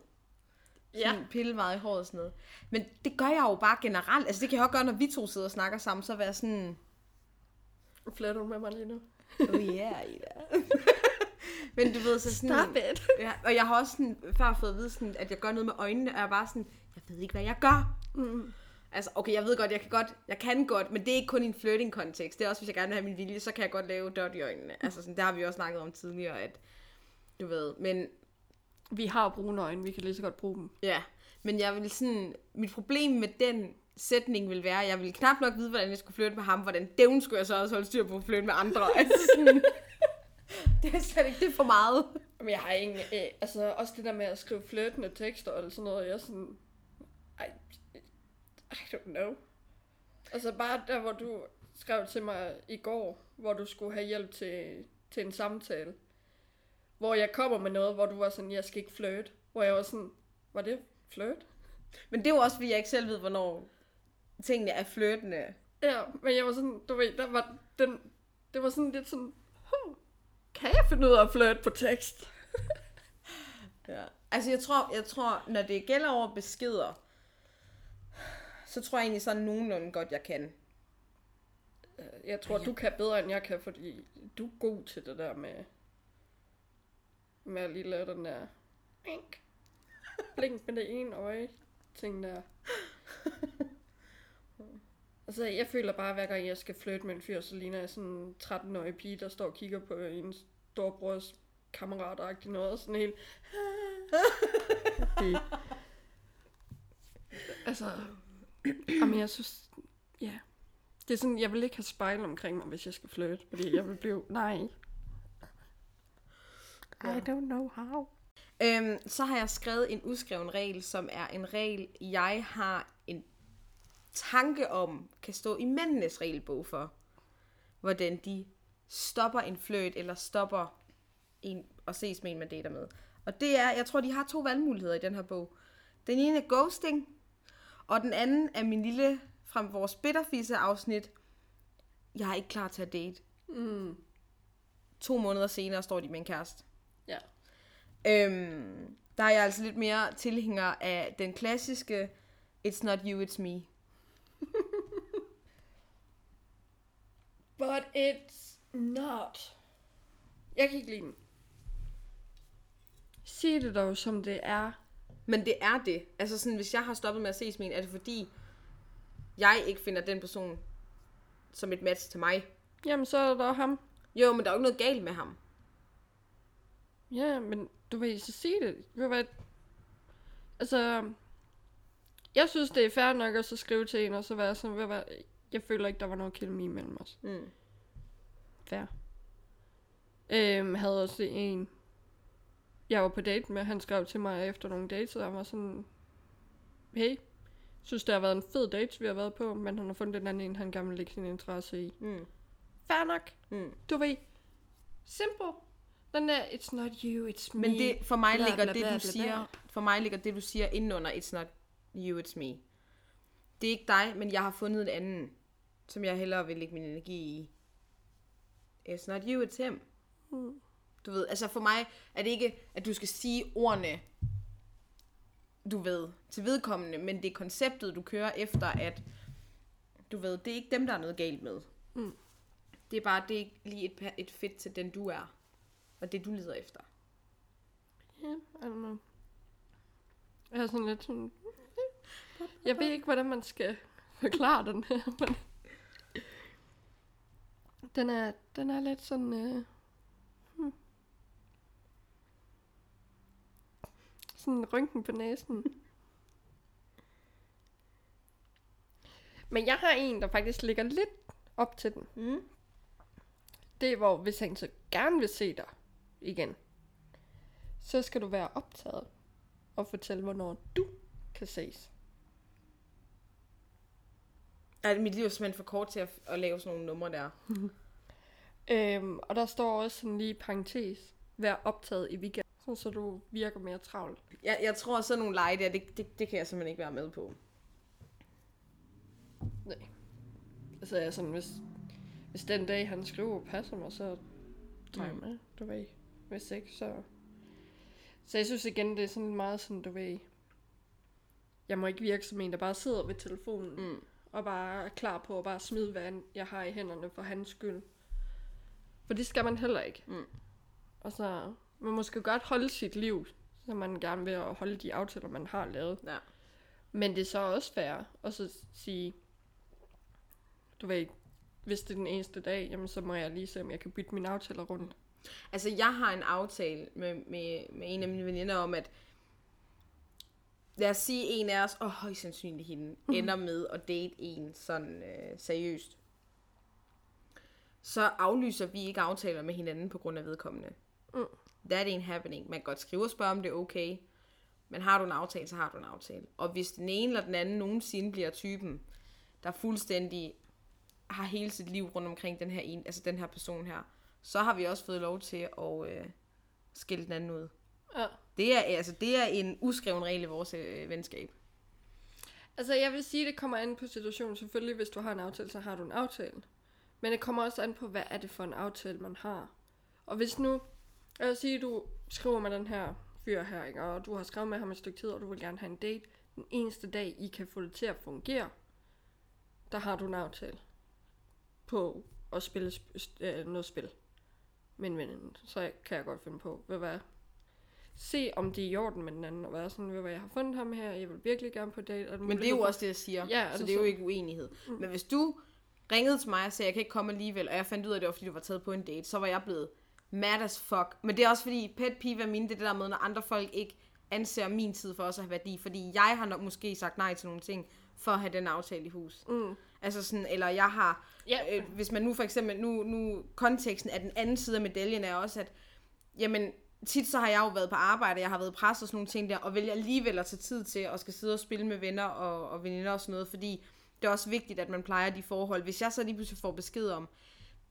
Speaker 3: Sådan pille meget i håret og sådan noget. Men det gør jeg jo bare generelt. Altså, det kan jeg også gøre, når vi to sidder og snakker sammen, så være sådan,
Speaker 2: Flatter du med mig lige nu?
Speaker 3: oh yeah, Ida. (laughs) Men du ved, så sådan...
Speaker 2: Stop it!
Speaker 3: Ja, og jeg har også sådan, før fået at vide, sådan, at jeg gør noget med øjnene, og jeg er bare sådan, jeg ved ikke, hvad jeg gør.
Speaker 2: Mm.
Speaker 3: Altså, okay, jeg ved godt, jeg kan godt, jeg kan godt, men det er ikke kun i en flirting-kontekst. Det er også, hvis jeg gerne vil have min vilje, så kan jeg godt lave dot i øjnene. Altså, sådan, det har vi også snakket om tidligere, at du ved, men
Speaker 2: Vi har brune øjne, vi kan lige så godt bruge dem.
Speaker 3: ja, men jeg vil sådan, mit problem med den sætning vil være, at jeg ville knap nok vide, hvordan jeg skulle flytte med ham, hvordan dævn skulle jeg så også holde styr på at flytte med andre. Altså sådan, det er slet ikke, det er for meget.
Speaker 2: Men jeg har ingen... Øh, altså, også det der med at skrive flirtende tekster eller sådan noget, jeg er sådan... I, I don't know. Altså, bare der, hvor du skrev til mig i går, hvor du skulle have hjælp til, til en samtale. Hvor jeg kommer med noget, hvor du var sådan, jeg skal ikke flirte. Hvor jeg var sådan, var det flirt?
Speaker 3: Men det er jo også, fordi jeg ikke selv ved, hvornår tingene er flirtende.
Speaker 2: Ja, men jeg var sådan, du ved, der var den, det var sådan lidt sådan, kan jeg finde ud af at flirte på tekst? (laughs)
Speaker 3: Ja. Altså, jeg tror, jeg tror, når det gælder over beskeder, så tror jeg egentlig sådan nogenlunde godt, jeg kan.
Speaker 2: Øh, Jeg tror,
Speaker 3: Ja.
Speaker 2: du kan bedre, end jeg kan, fordi du er god til det der med, med at lige lave den der blink, blink med det ene øje ting der. (laughs) Altså, jeg føler bare, at hver gang jeg skal flytte med en fyr, så ligner jeg sådan en 13-årig pige, der står og kigger på en storbrors kammerat noget, og sådan helt... (laughs) det. Altså, jamen jeg synes, ja. Det er sådan, jeg vil ikke have spejl omkring mig, hvis jeg skal flytte, fordi jeg vil blive, nej. I
Speaker 3: Ja.
Speaker 2: don't know how.
Speaker 3: Øhm, så har jeg skrevet en uskreven regel, som er en regel, jeg har tanke om, kan stå i mændenes regelbog for, hvordan de stopper en fløjt, eller stopper en og ses med en, man dater med. Og det er, jeg tror, de har to valgmuligheder i den her bog. Den ene er ghosting, og den anden er min lille, fra vores bitterfisse afsnit, jeg er ikke klar til at date.
Speaker 2: Mm.
Speaker 3: To måneder senere står de med en kæreste.
Speaker 2: Ja.
Speaker 3: Øhm, der er jeg altså lidt mere tilhænger af den klassiske It's not you, it's me.
Speaker 2: But it's not. Jeg kan ikke lide den. Sig det dog, som det er.
Speaker 3: Men det er det. Altså sådan, hvis jeg har stoppet med at ses med en, er det fordi, jeg ikke finder den person som et match til mig.
Speaker 2: Jamen, så er der ham.
Speaker 3: Jo, men der er jo ikke noget galt med ham.
Speaker 2: Ja, men du vil så sige det. Ved du hvad? Altså, jeg synes, det er fair nok at så skrive til en, og så være sådan, ved jeg føler ikke, der var noget kemi mellem os.
Speaker 3: Mm.
Speaker 2: Fair. Øhm, havde også en, jeg var på date med, han skrev til mig efter nogle dates, og han var sådan, hey, synes det har været en fed date, vi har været på, men han har fundet den anden en, han gerne vil lægge sin interesse i.
Speaker 3: Mm.
Speaker 2: Fair nok.
Speaker 3: Mm.
Speaker 2: Du ved, simple. Den der, it's not you, it's me.
Speaker 3: Men det, for mig
Speaker 2: Bla,
Speaker 3: ligger
Speaker 2: bla,
Speaker 3: det,
Speaker 2: bla,
Speaker 3: du
Speaker 2: bla,
Speaker 3: siger, for mig ligger det, du siger indenunder It's not you, it's me. Det er ikke dig, men jeg har fundet en anden, som jeg hellere vil lægge min energi i. It's not you, it's him.
Speaker 2: Mm.
Speaker 3: Du ved, altså for mig er det ikke, at du skal sige ordene, du ved, til vedkommende, men det er konceptet, du kører efter, at du ved, det er ikke dem, der er noget galt med.
Speaker 2: Mm.
Speaker 3: Det er bare, det er ikke lige et, et fedt til den, du er. Og det, du leder efter.
Speaker 2: Ja, I don't know. Jeg er sådan lidt sådan... Jeg ved ikke, hvordan man skal forklare den her, (laughs) men... Den er, den er lidt sådan... Øh, hmm. Sådan en rynken på næsen. (laughs) Men jeg har en, der faktisk ligger lidt op til den.
Speaker 3: Mm.
Speaker 2: Det er, hvor hvis han så gerne vil se dig igen, så skal du være optaget og fortælle, hvornår du kan ses.
Speaker 3: Ja, mit liv er simpelthen for kort til at, at lave sådan nogle numre der. (laughs)
Speaker 2: Øhm, og der står også sådan lige parentes, vær optaget i weekend, sådan så du virker mere travl.
Speaker 3: Jeg, jeg tror, sådan nogle lege der, det, det, det kan jeg simpelthen ikke være med på.
Speaker 2: Nej. Altså jeg er sådan, hvis, hvis den dag han skriver passer mig, så tager jeg
Speaker 3: Mm.
Speaker 2: med, du ved. Hvis ikke, så... Så jeg synes igen, det er sådan meget sådan, du ved... Jeg må ikke virke som en, der bare sidder ved telefonen.
Speaker 3: Mm.
Speaker 2: og bare er klar på at bare smide, hvad jeg har i hænderne for hans skyld. For det skal man heller ikke.
Speaker 3: Mm.
Speaker 2: Og så, man måske godt holde sit liv, så man gerne vil at holde de aftaler, man har lavet.
Speaker 3: Ja.
Speaker 2: Men det er så også fair at så sige, du ved, hvis det er den eneste dag, jamen så må jeg lige se, om jeg kan bytte mine aftaler rundt.
Speaker 3: Altså, jeg har en aftale med, med, med en af mine veninder om, at lad os sige, en af os, og højst sandsynligt hende, mm. ender med at date en sådan øh, seriøst. Så aflyser vi ikke aftaler med hinanden på grund af vedkommende.
Speaker 2: Mm.
Speaker 3: That ain't happening. Man kan godt skrive og spørge, om det er okay. Men har du en aftale, så har du en aftale. Og hvis den ene eller den anden nogensinde bliver typen, der fuldstændig har hele sit liv rundt omkring den her, en, altså den her person her, så har vi også fået lov til at øh, skille den anden ud.
Speaker 2: Ja.
Speaker 3: Det er, altså, det er en uskreven regel i vores øh, venskab.
Speaker 2: Altså, jeg vil sige, det kommer an på situationen. Selvfølgelig, hvis du har en aftale, så har du en aftale. Men det kommer også an på, hvad er det for en aftale, man har. Og hvis nu, jeg vil sige, du skriver med den her fyr her, ikke? og du har skrevet med ham et stykke tid, og du vil gerne have en date. Den eneste dag, I kan få det til at fungere, der har du en aftale. på at spille sp- øh, noget spil med en veninde, så kan jeg godt finde på, hvad være se om det er i orden med den anden, og være sådan, ved hvad, jeg har fundet ham her, jeg vil virkelig gerne på date. Er
Speaker 3: Men det er jo også det, jeg siger.
Speaker 2: Ja,
Speaker 3: så det er jo ikke uenighed. Mm. Men hvis du ringede til mig og sagde, jeg kan ikke komme alligevel, og jeg fandt ud af, at det var, fordi du var taget på en date, så var jeg blevet mad as fuck. Men det er også fordi, pet peeve af mine, det er det der med, når andre folk ikke anser min tid for også at have værdi. Fordi jeg har nok måske sagt nej til nogle ting, for at have den aftale i hus.
Speaker 2: Mm.
Speaker 3: Altså sådan, eller jeg har,
Speaker 2: Ja.
Speaker 3: øh, hvis man nu for eksempel, nu, nu konteksten af den anden side af medaljen er også, at jamen, tit så har jeg jo været på arbejde, jeg har været presset og sådan nogle ting der, og vælger alligevel at tage tid til at skal sidde og spille med venner og, og veninder og sådan noget, fordi det er også vigtigt, at man plejer de forhold. Hvis jeg så lige pludselig får besked om,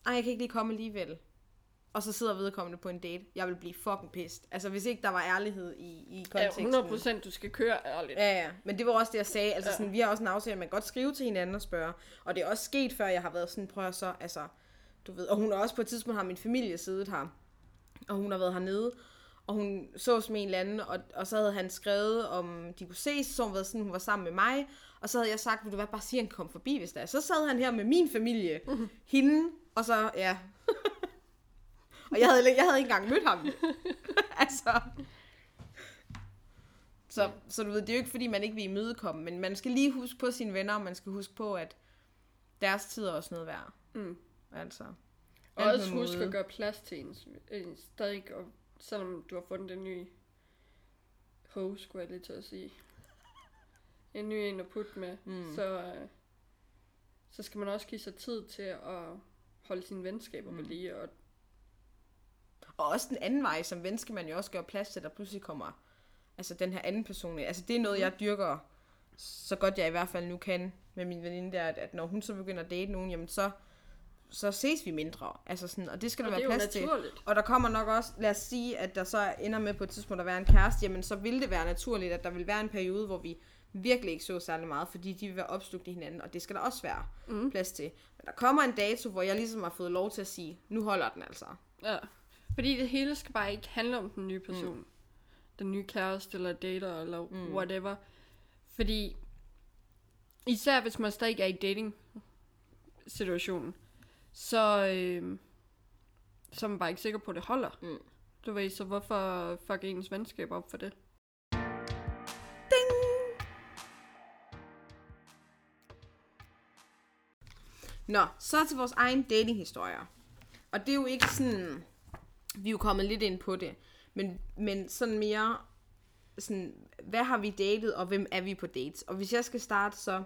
Speaker 3: ej, jeg kan ikke lige komme alligevel, og så sidder vedkommende på en date, jeg vil blive fucking pissed. Altså, hvis ikke der var ærlighed i, i
Speaker 2: Ja,
Speaker 3: konteksten.
Speaker 2: 100 procent, du skal køre ærligt.
Speaker 3: Ja, ja, men det var også det, jeg sagde. Altså,
Speaker 2: Ja.
Speaker 3: sådan, vi har også en aftale, at man godt skrive til hinanden og spørge. Og det er også sket, før jeg har været sådan, prøv at så, altså, du ved. Og hun har også på et tidspunkt har min familie siddet her. Og hun har været hernede. Og hun så med en eller anden, og, og så havde han skrevet, om de kunne ses, så hun været sådan, hun var sammen med mig. Og så havde jeg sagt, vil du hvad, bare sige, han kom forbi, hvis der er. Så sad han her med min familie, (laughs) hende, og så, ja. (laughs) og jeg havde, jeg havde ikke engang mødt ham. (laughs) altså, så, så du ved, det er jo ikke fordi, man ikke vil imødekomme, men man skal lige huske på sine venner, og man skal huske på, at deres tid er også noget værd.
Speaker 2: Mm.
Speaker 3: Altså.
Speaker 2: Og også
Speaker 3: med
Speaker 2: husk
Speaker 3: måde.
Speaker 2: at gøre plads til ens, ens stadig, og selvom du har fundet en ny host, skulle jeg lige til at sige. En ny en at putte med,
Speaker 3: Mm.
Speaker 2: så, øh, så skal man også give sig tid til at holde sine venskaber mm. ved lige. Og,
Speaker 3: Og også den anden vej, som ven skal man jo også gøre plads til, der pludselig kommer altså den her anden person. Altså det er noget, jeg dyrker så godt jeg i hvert fald nu kan med min veninde der, at, at når hun så begynder at date nogen, jamen så, så ses vi mindre. Altså sådan, og det skal der
Speaker 2: og det
Speaker 3: være plads til. Og der kommer nok også, lad os sige, at der så ender med på et tidspunkt at være en kæreste, jamen så vil det være naturligt, at der vil være en periode, hvor vi virkelig ikke så særlig meget, fordi de vil være opslugt i hinanden, og det skal der også være mm. plads til. Men der kommer en dato, hvor jeg ligesom har fået lov til at sige, nu holder den altså.
Speaker 2: Ja. Fordi det hele skal bare ikke handle om den nye person. Mm. Den nye kæreste, eller dater, eller mm. whatever. Fordi, især hvis man stadig er i dating-situationen, så, øh, så er man bare ikke sikker på, at det holder.
Speaker 3: Mm.
Speaker 2: Du ved, så hvorfor fuck ens venskab op for det?
Speaker 3: Nå, så til vores egen datinghistorier. Og det er jo ikke sådan, vi er jo kommet lidt ind på det, men, men sådan mere, sådan, hvad har vi datet, og hvem er vi på dates? Og hvis jeg skal starte, så,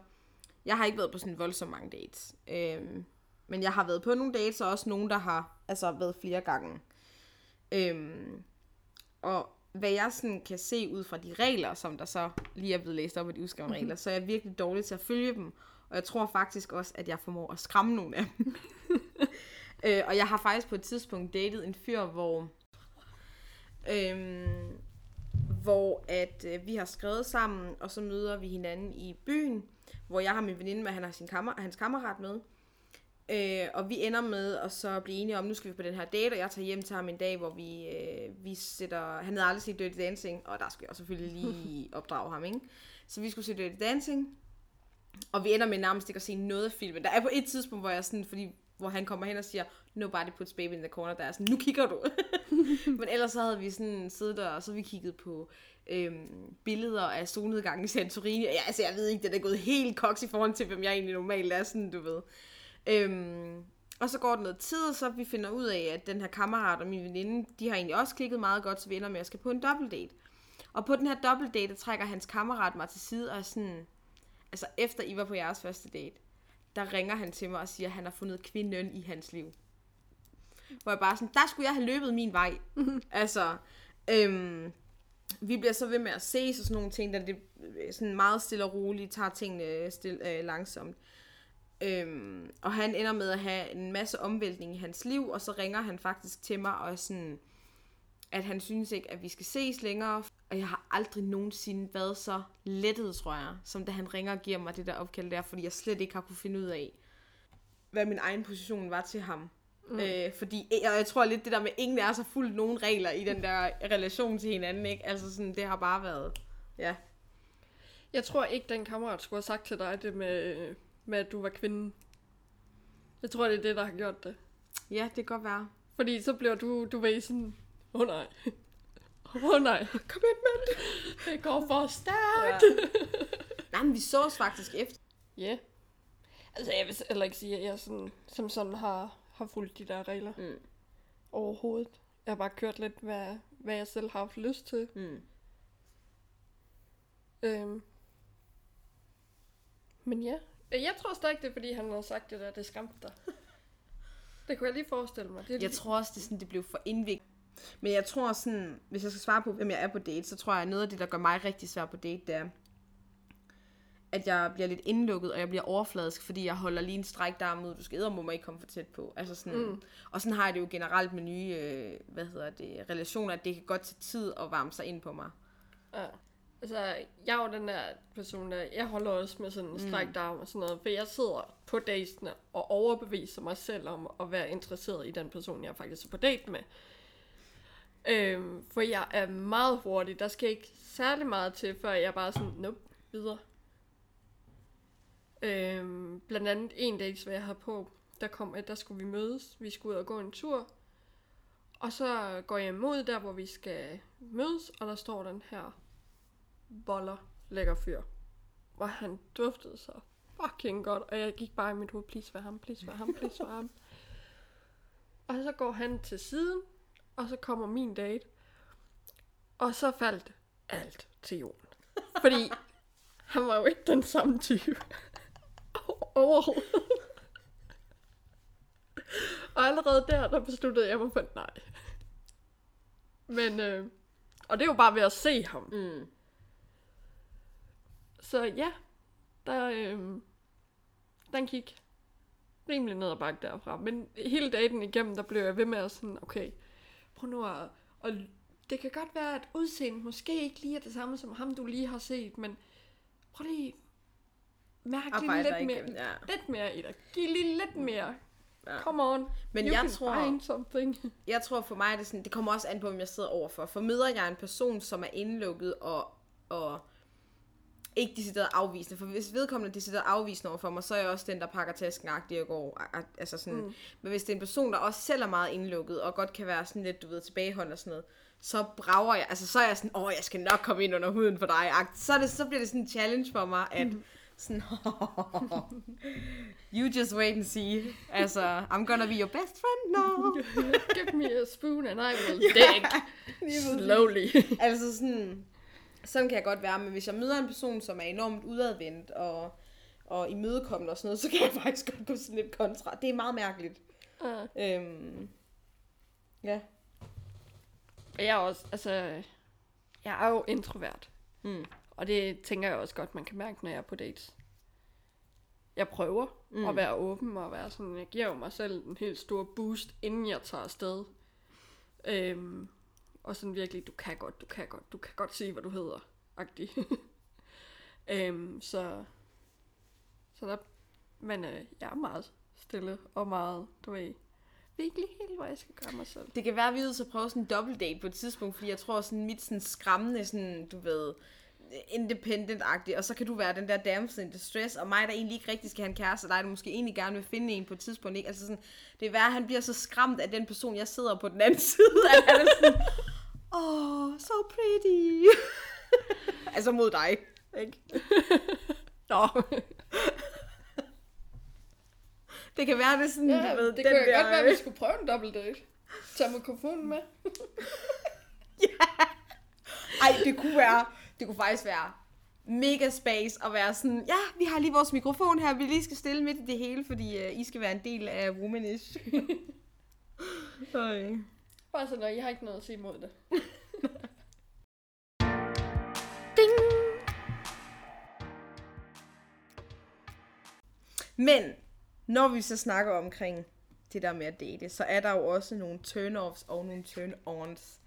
Speaker 3: jeg har ikke været på sådan voldsomt mange dates. Øhm, men jeg har været på nogle dates, og også nogen, der har altså været flere gange. Øhm, og hvad jeg sådan kan se ud fra de regler, som der så lige er blevet læst op af de udskrevne regler, så er jeg virkelig dårlig til at følge dem. Og jeg tror faktisk også, at jeg formår at skræmme nogle af dem. (laughs) øh, og jeg har faktisk på et tidspunkt datet en fyr, hvor, øhm, hvor at øh, vi har skrevet sammen, og så møder vi hinanden i byen, hvor jeg har min veninde med, han har sin kammer, hans kammerat med. Øh, og vi ender med at så blive enige om, nu skal vi på den her date, og jeg tager hjem til ham en dag, hvor vi, øh, vi sætter... Han havde aldrig set Dirty Dancing, og der skulle jeg selvfølgelig (laughs) lige opdrage ham, ikke? Så vi skulle se Dirty Dancing, og vi ender med nærmest ikke at se noget af filmen. Der er på et tidspunkt, hvor jeg sådan, fordi hvor han kommer hen og siger, nobody puts baby in the corner, der er sådan, nu kigger du. (laughs) Men ellers så havde vi sådan siddet der, og så vi kigget på øhm, billeder af solnedgangen i Santorini. Ja, altså, jeg ved ikke, det er gået helt koks i forhold til, hvem jeg egentlig normalt er, sådan, du ved. Øhm, og så går der noget tid, og så vi finder ud af, at den her kammerat og min veninde, de har egentlig også klikket meget godt, så vi ender med at skal på en date. Og på den her date, der trækker hans kammerat mig til side og sådan, altså efter I var på jeres første date, der ringer han til mig og siger, at han har fundet kvinden i hans liv. Hvor jeg bare sådan, der skulle jeg have løbet min vej. (laughs) altså, øhm, vi bliver så ved med at ses og sådan nogle ting, der det er sådan meget stille og roligt, tager tingene stille, øh, langsomt. Øhm, og han ender med at have en masse omvæltning i hans liv, og så ringer han faktisk til mig og er sådan, at han synes ikke, at vi skal ses længere. Og jeg har aldrig nogensinde været så lettet, tror jeg, som da han ringer og giver mig det der opkald der, fordi jeg slet ikke har kunne finde ud af, hvad min egen position var til ham. Mm. Øh, fordi og jeg tror lidt det der med, at ingen os har fulgt nogen regler i den der relation til hinanden, ikke? Altså sådan, det har bare været, ja.
Speaker 2: Jeg tror ikke, den kammerat skulle have sagt til dig det med, med at du var kvinden. Jeg tror, det er det, der har gjort det.
Speaker 3: Ja, det kan godt være.
Speaker 2: Fordi så bliver du, du ved sådan, åh oh, nej. (laughs) Åh oh, nej.
Speaker 3: Commitment! (laughs)
Speaker 2: Det går for stærkt.
Speaker 3: Ja. (laughs) Nej, men vi så os faktisk efter.
Speaker 2: Ja. Yeah. Altså, jeg vil heller ikke sige, at jeg sådan, som sådan har, har fulgt de der regler
Speaker 3: Mm.
Speaker 2: overhovedet. Jeg har bare kørt lidt, hvad, hvad jeg selv har haft lyst til.
Speaker 3: Mm.
Speaker 2: Øhm. Men ja, jeg tror stadig, det er, fordi han har sagt det der, det skræmte dig. det kunne jeg lige forestille mig. Det er
Speaker 3: Jeg
Speaker 2: lige-
Speaker 3: tror også, det, er sådan, det blev for indviklet. Men jeg tror sådan, hvis jeg skal svare på, hvem jeg er på date, så tror jeg, at noget af det, der gør mig rigtig svær på date, det er, at jeg bliver lidt indlukket, og jeg bliver overfladisk, fordi jeg holder lige en stræk der ud, du skal æde, må ikke komme for tæt på. Altså sådan, mm. Og sådan har jeg det jo generelt med nye, øh, hvad hedder det, relationer, at det kan godt tage tid at varme sig ind på mig.
Speaker 2: Ja. Altså, jeg er jo den der person, der... Jeg holder også med sådan en stræk arm og sådan noget, for jeg sidder på datene og overbeviser mig selv om at være interesseret i den person, jeg faktisk er på date med. Øhm, for jeg er meget hurtig. Der skal ikke særlig meget til, før jeg bare sådan, nope, videre. Øhm, blandt andet en dag, hvor jeg havde på, der kom, at der skulle vi mødes. Vi skulle ud og gå en tur. Og så går jeg imod der, hvor vi skal mødes, og der står den her boller lækker fyr. Og han duftede så fucking godt, og jeg gik bare i mit hoved, please vær ham, please vær ham, please vær ham. Og så går han til siden, og så kommer min date. Og så faldt alt til jorden. Fordi han var jo ikke den samme type. Overhovedet. Og allerede der, der besluttede jeg mig for, nej. Men, øh, og det er jo bare ved at se ham.
Speaker 3: Mm.
Speaker 2: Så ja, der, øh, den gik rimelig ned ad bakke derfra. Men hele dagen igennem, der blev jeg ved med at sådan, okay, prøv nu at, og det kan godt være, at udseendet måske ikke lige er det samme som ham, du lige har set, men prøv lige mærke lige lidt
Speaker 3: igennem,
Speaker 2: mere,
Speaker 3: ja.
Speaker 2: lidt mere i dig. Giv lige lidt mere.
Speaker 3: Ja.
Speaker 2: Come on.
Speaker 3: Men
Speaker 2: you
Speaker 3: jeg
Speaker 2: can
Speaker 3: tror-
Speaker 2: find something. (laughs)
Speaker 3: Jeg tror for mig, er det, sådan, det kommer også an på, hvem jeg sidder overfor. For møder jeg en person, som er indlukket og, og ikke decideret afvisende. For hvis vedkommende er decideret afvisende over for mig, så er jeg også den, der pakker tasken agtigt og går. Altså sådan. Mm. Men hvis det er en person, der også selv er meget indlukket, og godt kan være sådan lidt, du ved, tilbageholdt og sådan noget, så brager jeg, altså så er jeg sådan, åh, jeg skal nok komme ind under huden for dig. agt. Så, er det, så bliver det sådan en challenge for mig, at (laughs) sådan, (laughs) you just wait and see. Altså, I'm gonna be your best friend now. (laughs)
Speaker 2: Give me a spoon and I will dig slowly.
Speaker 3: altså sådan, sådan kan jeg godt være, men hvis jeg møder en person, som er enormt udadvendt og, og imødekommende og sådan noget, så kan jeg (laughs) faktisk godt gå sådan lidt kontra. Det er meget mærkeligt.
Speaker 2: Uh.
Speaker 3: Øhm, ja.
Speaker 2: Jeg er også, altså, jeg er jo introvert.
Speaker 3: Mm.
Speaker 2: Og det tænker jeg også godt, man kan mærke, når jeg er på dates. Jeg prøver mm. at være åben og være sådan, jeg giver jo mig selv en helt stor boost, inden jeg tager afsted. Øhm, og sådan virkelig, du kan godt, du kan godt, du kan godt se, hvad du hedder, agtig. (laughs) øhm, så, så der, men øh, jeg er meget stille og meget, du ved, virkelig helt, hvor jeg skal gøre mig selv.
Speaker 3: Det kan være, at vi er så prøve sådan en dobbeltdate på et tidspunkt, fordi jeg tror sådan mit sådan skræmmende, sådan, du ved, independent-agtig, og så kan du være den der damsel in distress, og mig, der egentlig ikke rigtig skal have en kæreste, og dig, der måske egentlig gerne vil finde en på et tidspunkt, ikke? Altså sådan, det er værd, at han bliver så skræmt af den person, jeg sidder på den anden (laughs) side, at han er sådan, oh, so pretty. (laughs) altså mod dig, ikke? (laughs)
Speaker 2: Nå,
Speaker 3: Det kan være, det er sådan,
Speaker 2: ja,
Speaker 3: du ved,
Speaker 2: det
Speaker 3: den
Speaker 2: kunne
Speaker 3: der,
Speaker 2: godt være, at vi skulle prøve en dobbelt date. Tag mikrofonen med. (laughs)
Speaker 3: Ej, det kunne være, det kunne faktisk være mega space at være sådan, ja, vi har lige vores mikrofon her, vi lige skal stille midt i det hele, fordi uh, I skal være en del af Womanish. Øj.
Speaker 2: Bare sådan, at jeg har ikke noget at sige imod det. (laughs) Ding!
Speaker 3: Men, når vi så snakker omkring det der med at date, så er der jo også nogle turn-offs og nogle turn-ons.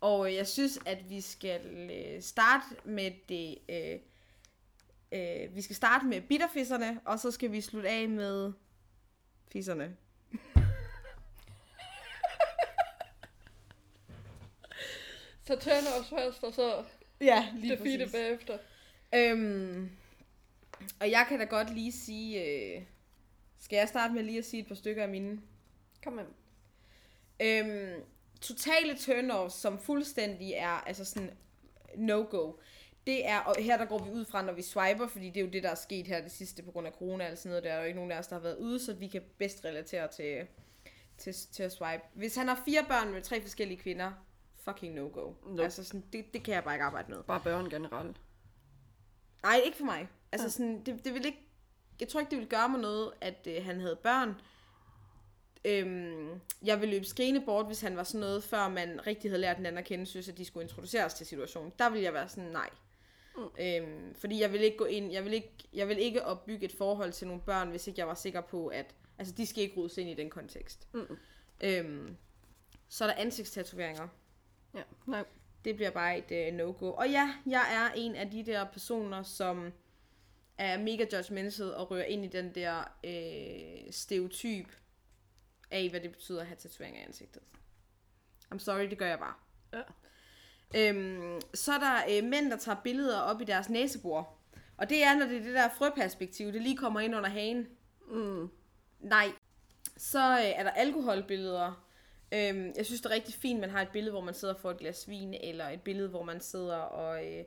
Speaker 3: Og øh, jeg synes, at vi skal øh, starte med det... Øh, øh, vi skal starte med bitterfisserne, og så skal vi slutte af med fisserne.
Speaker 2: Så turn os først, og så
Speaker 3: Ja,
Speaker 2: det fine bagefter.
Speaker 3: Øhm, og jeg kan da godt lige sige, øh, Skal jeg starte med lige at sige et par stykker af mine?
Speaker 2: Kom med.
Speaker 3: Øhm, totale turn som fuldstændig er altså sådan no-go. Det er, og her der går vi ud fra, når vi swiper, fordi det er jo det, der er sket her det sidste på grund af corona og sådan noget. Der er jo ikke nogen af os, der har været ude, så vi kan bedst relatere til, til, til at swipe. Hvis han har fire børn med tre forskellige kvinder, fucking no-go.
Speaker 2: Nope.
Speaker 3: Altså sådan, det, det kan jeg bare ikke arbejde med.
Speaker 2: Bare børn generelt.
Speaker 3: Nej, ikke for mig. Altså
Speaker 2: Ja.
Speaker 3: sådan, det, det vil ikke, jeg tror ikke, det ville gøre mig noget, at øh, han havde børn. Øhm, jeg ville løbe skrigende bort, hvis han var sådan noget, før man rigtig havde lært den anden at kende, synes, at de skulle introduceres til situationen. Der ville jeg være sådan, nej.
Speaker 2: Mm.
Speaker 3: Øhm, fordi jeg vil ikke gå ind, jeg vil ikke, jeg vil ikke opbygge et forhold til nogle børn, hvis ikke jeg var sikker på, at altså, de skal ikke rodes ind i den kontekst.
Speaker 2: Mm.
Speaker 3: Øhm, så er der ansigtstatoveringer.
Speaker 2: Ja, nej.
Speaker 3: Det bliver bare et øh, no-go. Og ja, jeg er en af de der personer, som er mega judgmental og rører ind i den der øh, stereotyp af, hvad det betyder at have tatoveringer i ansigtet. I'm sorry, det gør jeg bare.
Speaker 2: Ja.
Speaker 3: Øhm, så er der øh, mænd, der tager billeder op i deres næsebor. Og det er, når det er det der frøperspektiv, det lige kommer ind under hagen.
Speaker 2: Mm.
Speaker 3: Nej. Så øh, er der alkoholbilleder. Øhm, jeg synes, det er rigtig fint, man har et billede, hvor man sidder for et glas vin, eller et billede, hvor man sidder og øh,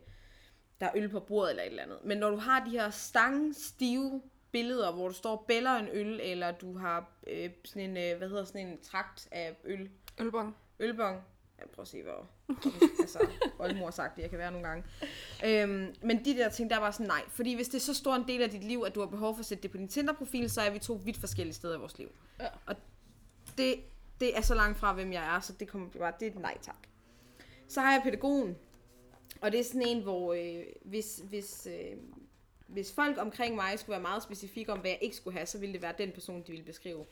Speaker 3: der er øl på bordet, eller et eller andet. Men når du har de her stangstive billeder, hvor du står og bæller en øl, eller du har øh, sådan en, øh, hvad hedder sådan en trakt af øl,
Speaker 2: Ølbong.
Speaker 3: ølbong. Jeg prøver at se, hvor (laughs) altså, oldemor sagt det, jeg kan være nogle gange. Øhm, men de der ting, der er bare sådan nej. Fordi hvis det er så stor en del af dit liv, at du har behov for at sætte det på din Tinder-profil, så er vi to vidt forskellige steder i vores liv.
Speaker 2: Ja.
Speaker 3: Og det, det er så langt fra, hvem jeg er, så det kommer bare, det er et nej tak. Så har jeg pædagogen. Og det er sådan en, hvor øh, hvis, hvis, øh, hvis folk omkring mig skulle være meget specifikke om, hvad jeg ikke skulle have, så ville det være den person, de ville beskrive.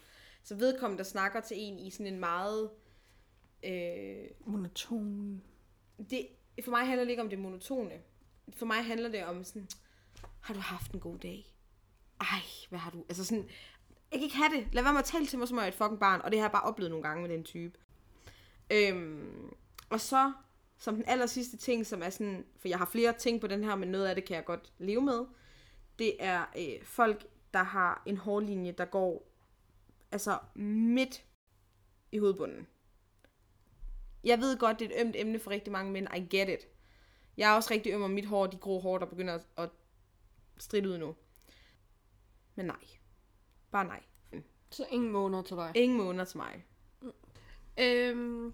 Speaker 3: Så vedkommende, der snakker til en i sådan en meget... Øh,
Speaker 2: Monoton.
Speaker 3: det, for mig handler det ikke om det monotone. For mig handler det om sådan, har du haft en god dag? Ej, hvad har du? Altså sådan, jeg kan ikke have det. Lad være med at tale til mig, som om jeg er et fucking barn. Og det har jeg bare oplevet nogle gange med den type. Øhm, og så, som den aller sidste ting, som er sådan, for jeg har flere ting på den her, men noget af det kan jeg godt leve med. Det er øh, folk, der har en hårlinje, der går altså midt i hovedbunden. Jeg ved godt, det er et ømt emne for rigtig mange mænd. I get it. Jeg er også rigtig øm om mit hår, de grå hår, der begynder at stride ud nu. Men nej. Bare nej.
Speaker 2: Så ingen måneder til dig.
Speaker 3: Ingen måneder til mig.
Speaker 2: Øhm,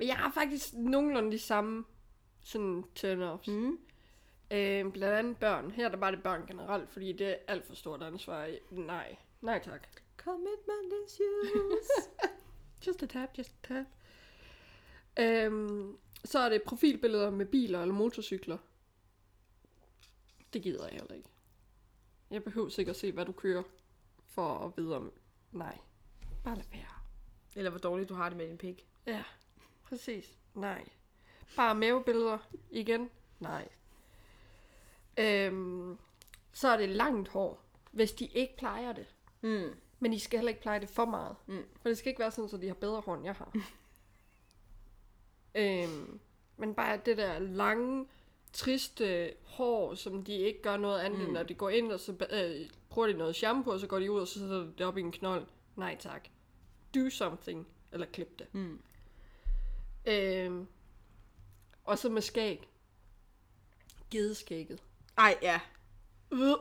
Speaker 2: jeg har faktisk nogenlunde de samme sådan turn-offs.
Speaker 3: Mm.
Speaker 2: Øhm, blandt andet børn. Her er der bare det børn generelt, fordi det er alt for stort ansvar. Nej. Nej tak.
Speaker 3: Commitment issues. (laughs)
Speaker 2: Just a tap, just a tap. Øhm, så er det profilbilleder med biler eller motorcykler. Det gider jeg heller ikke. Jeg behøver sikkert se, hvad du kører, for at vide om... Nej. Bare lad være.
Speaker 3: Eller hvor dårligt du har det med din pik.
Speaker 2: Ja, præcis. Nej. Bare mavebilleder igen. Nej. Øhm, så er det langt hår, hvis de ikke plejer det.
Speaker 3: Mm.
Speaker 2: Men de skal heller ikke pleje det for meget.
Speaker 3: Mm.
Speaker 2: For det skal ikke være sådan, at de har bedre hår, end jeg har. (laughs) øhm, men bare det der lange, triste hår, som de ikke gør noget andet, mm. Når de går ind, og så øh, bruger de noget shampoo, og så går de ud, og så sætter de det op i en knold. Nej tak. Do something. Eller klip det.
Speaker 3: Mm.
Speaker 2: Øhm, og så med skæg. Gedeskægget.
Speaker 3: Ej, ja.
Speaker 2: Øh.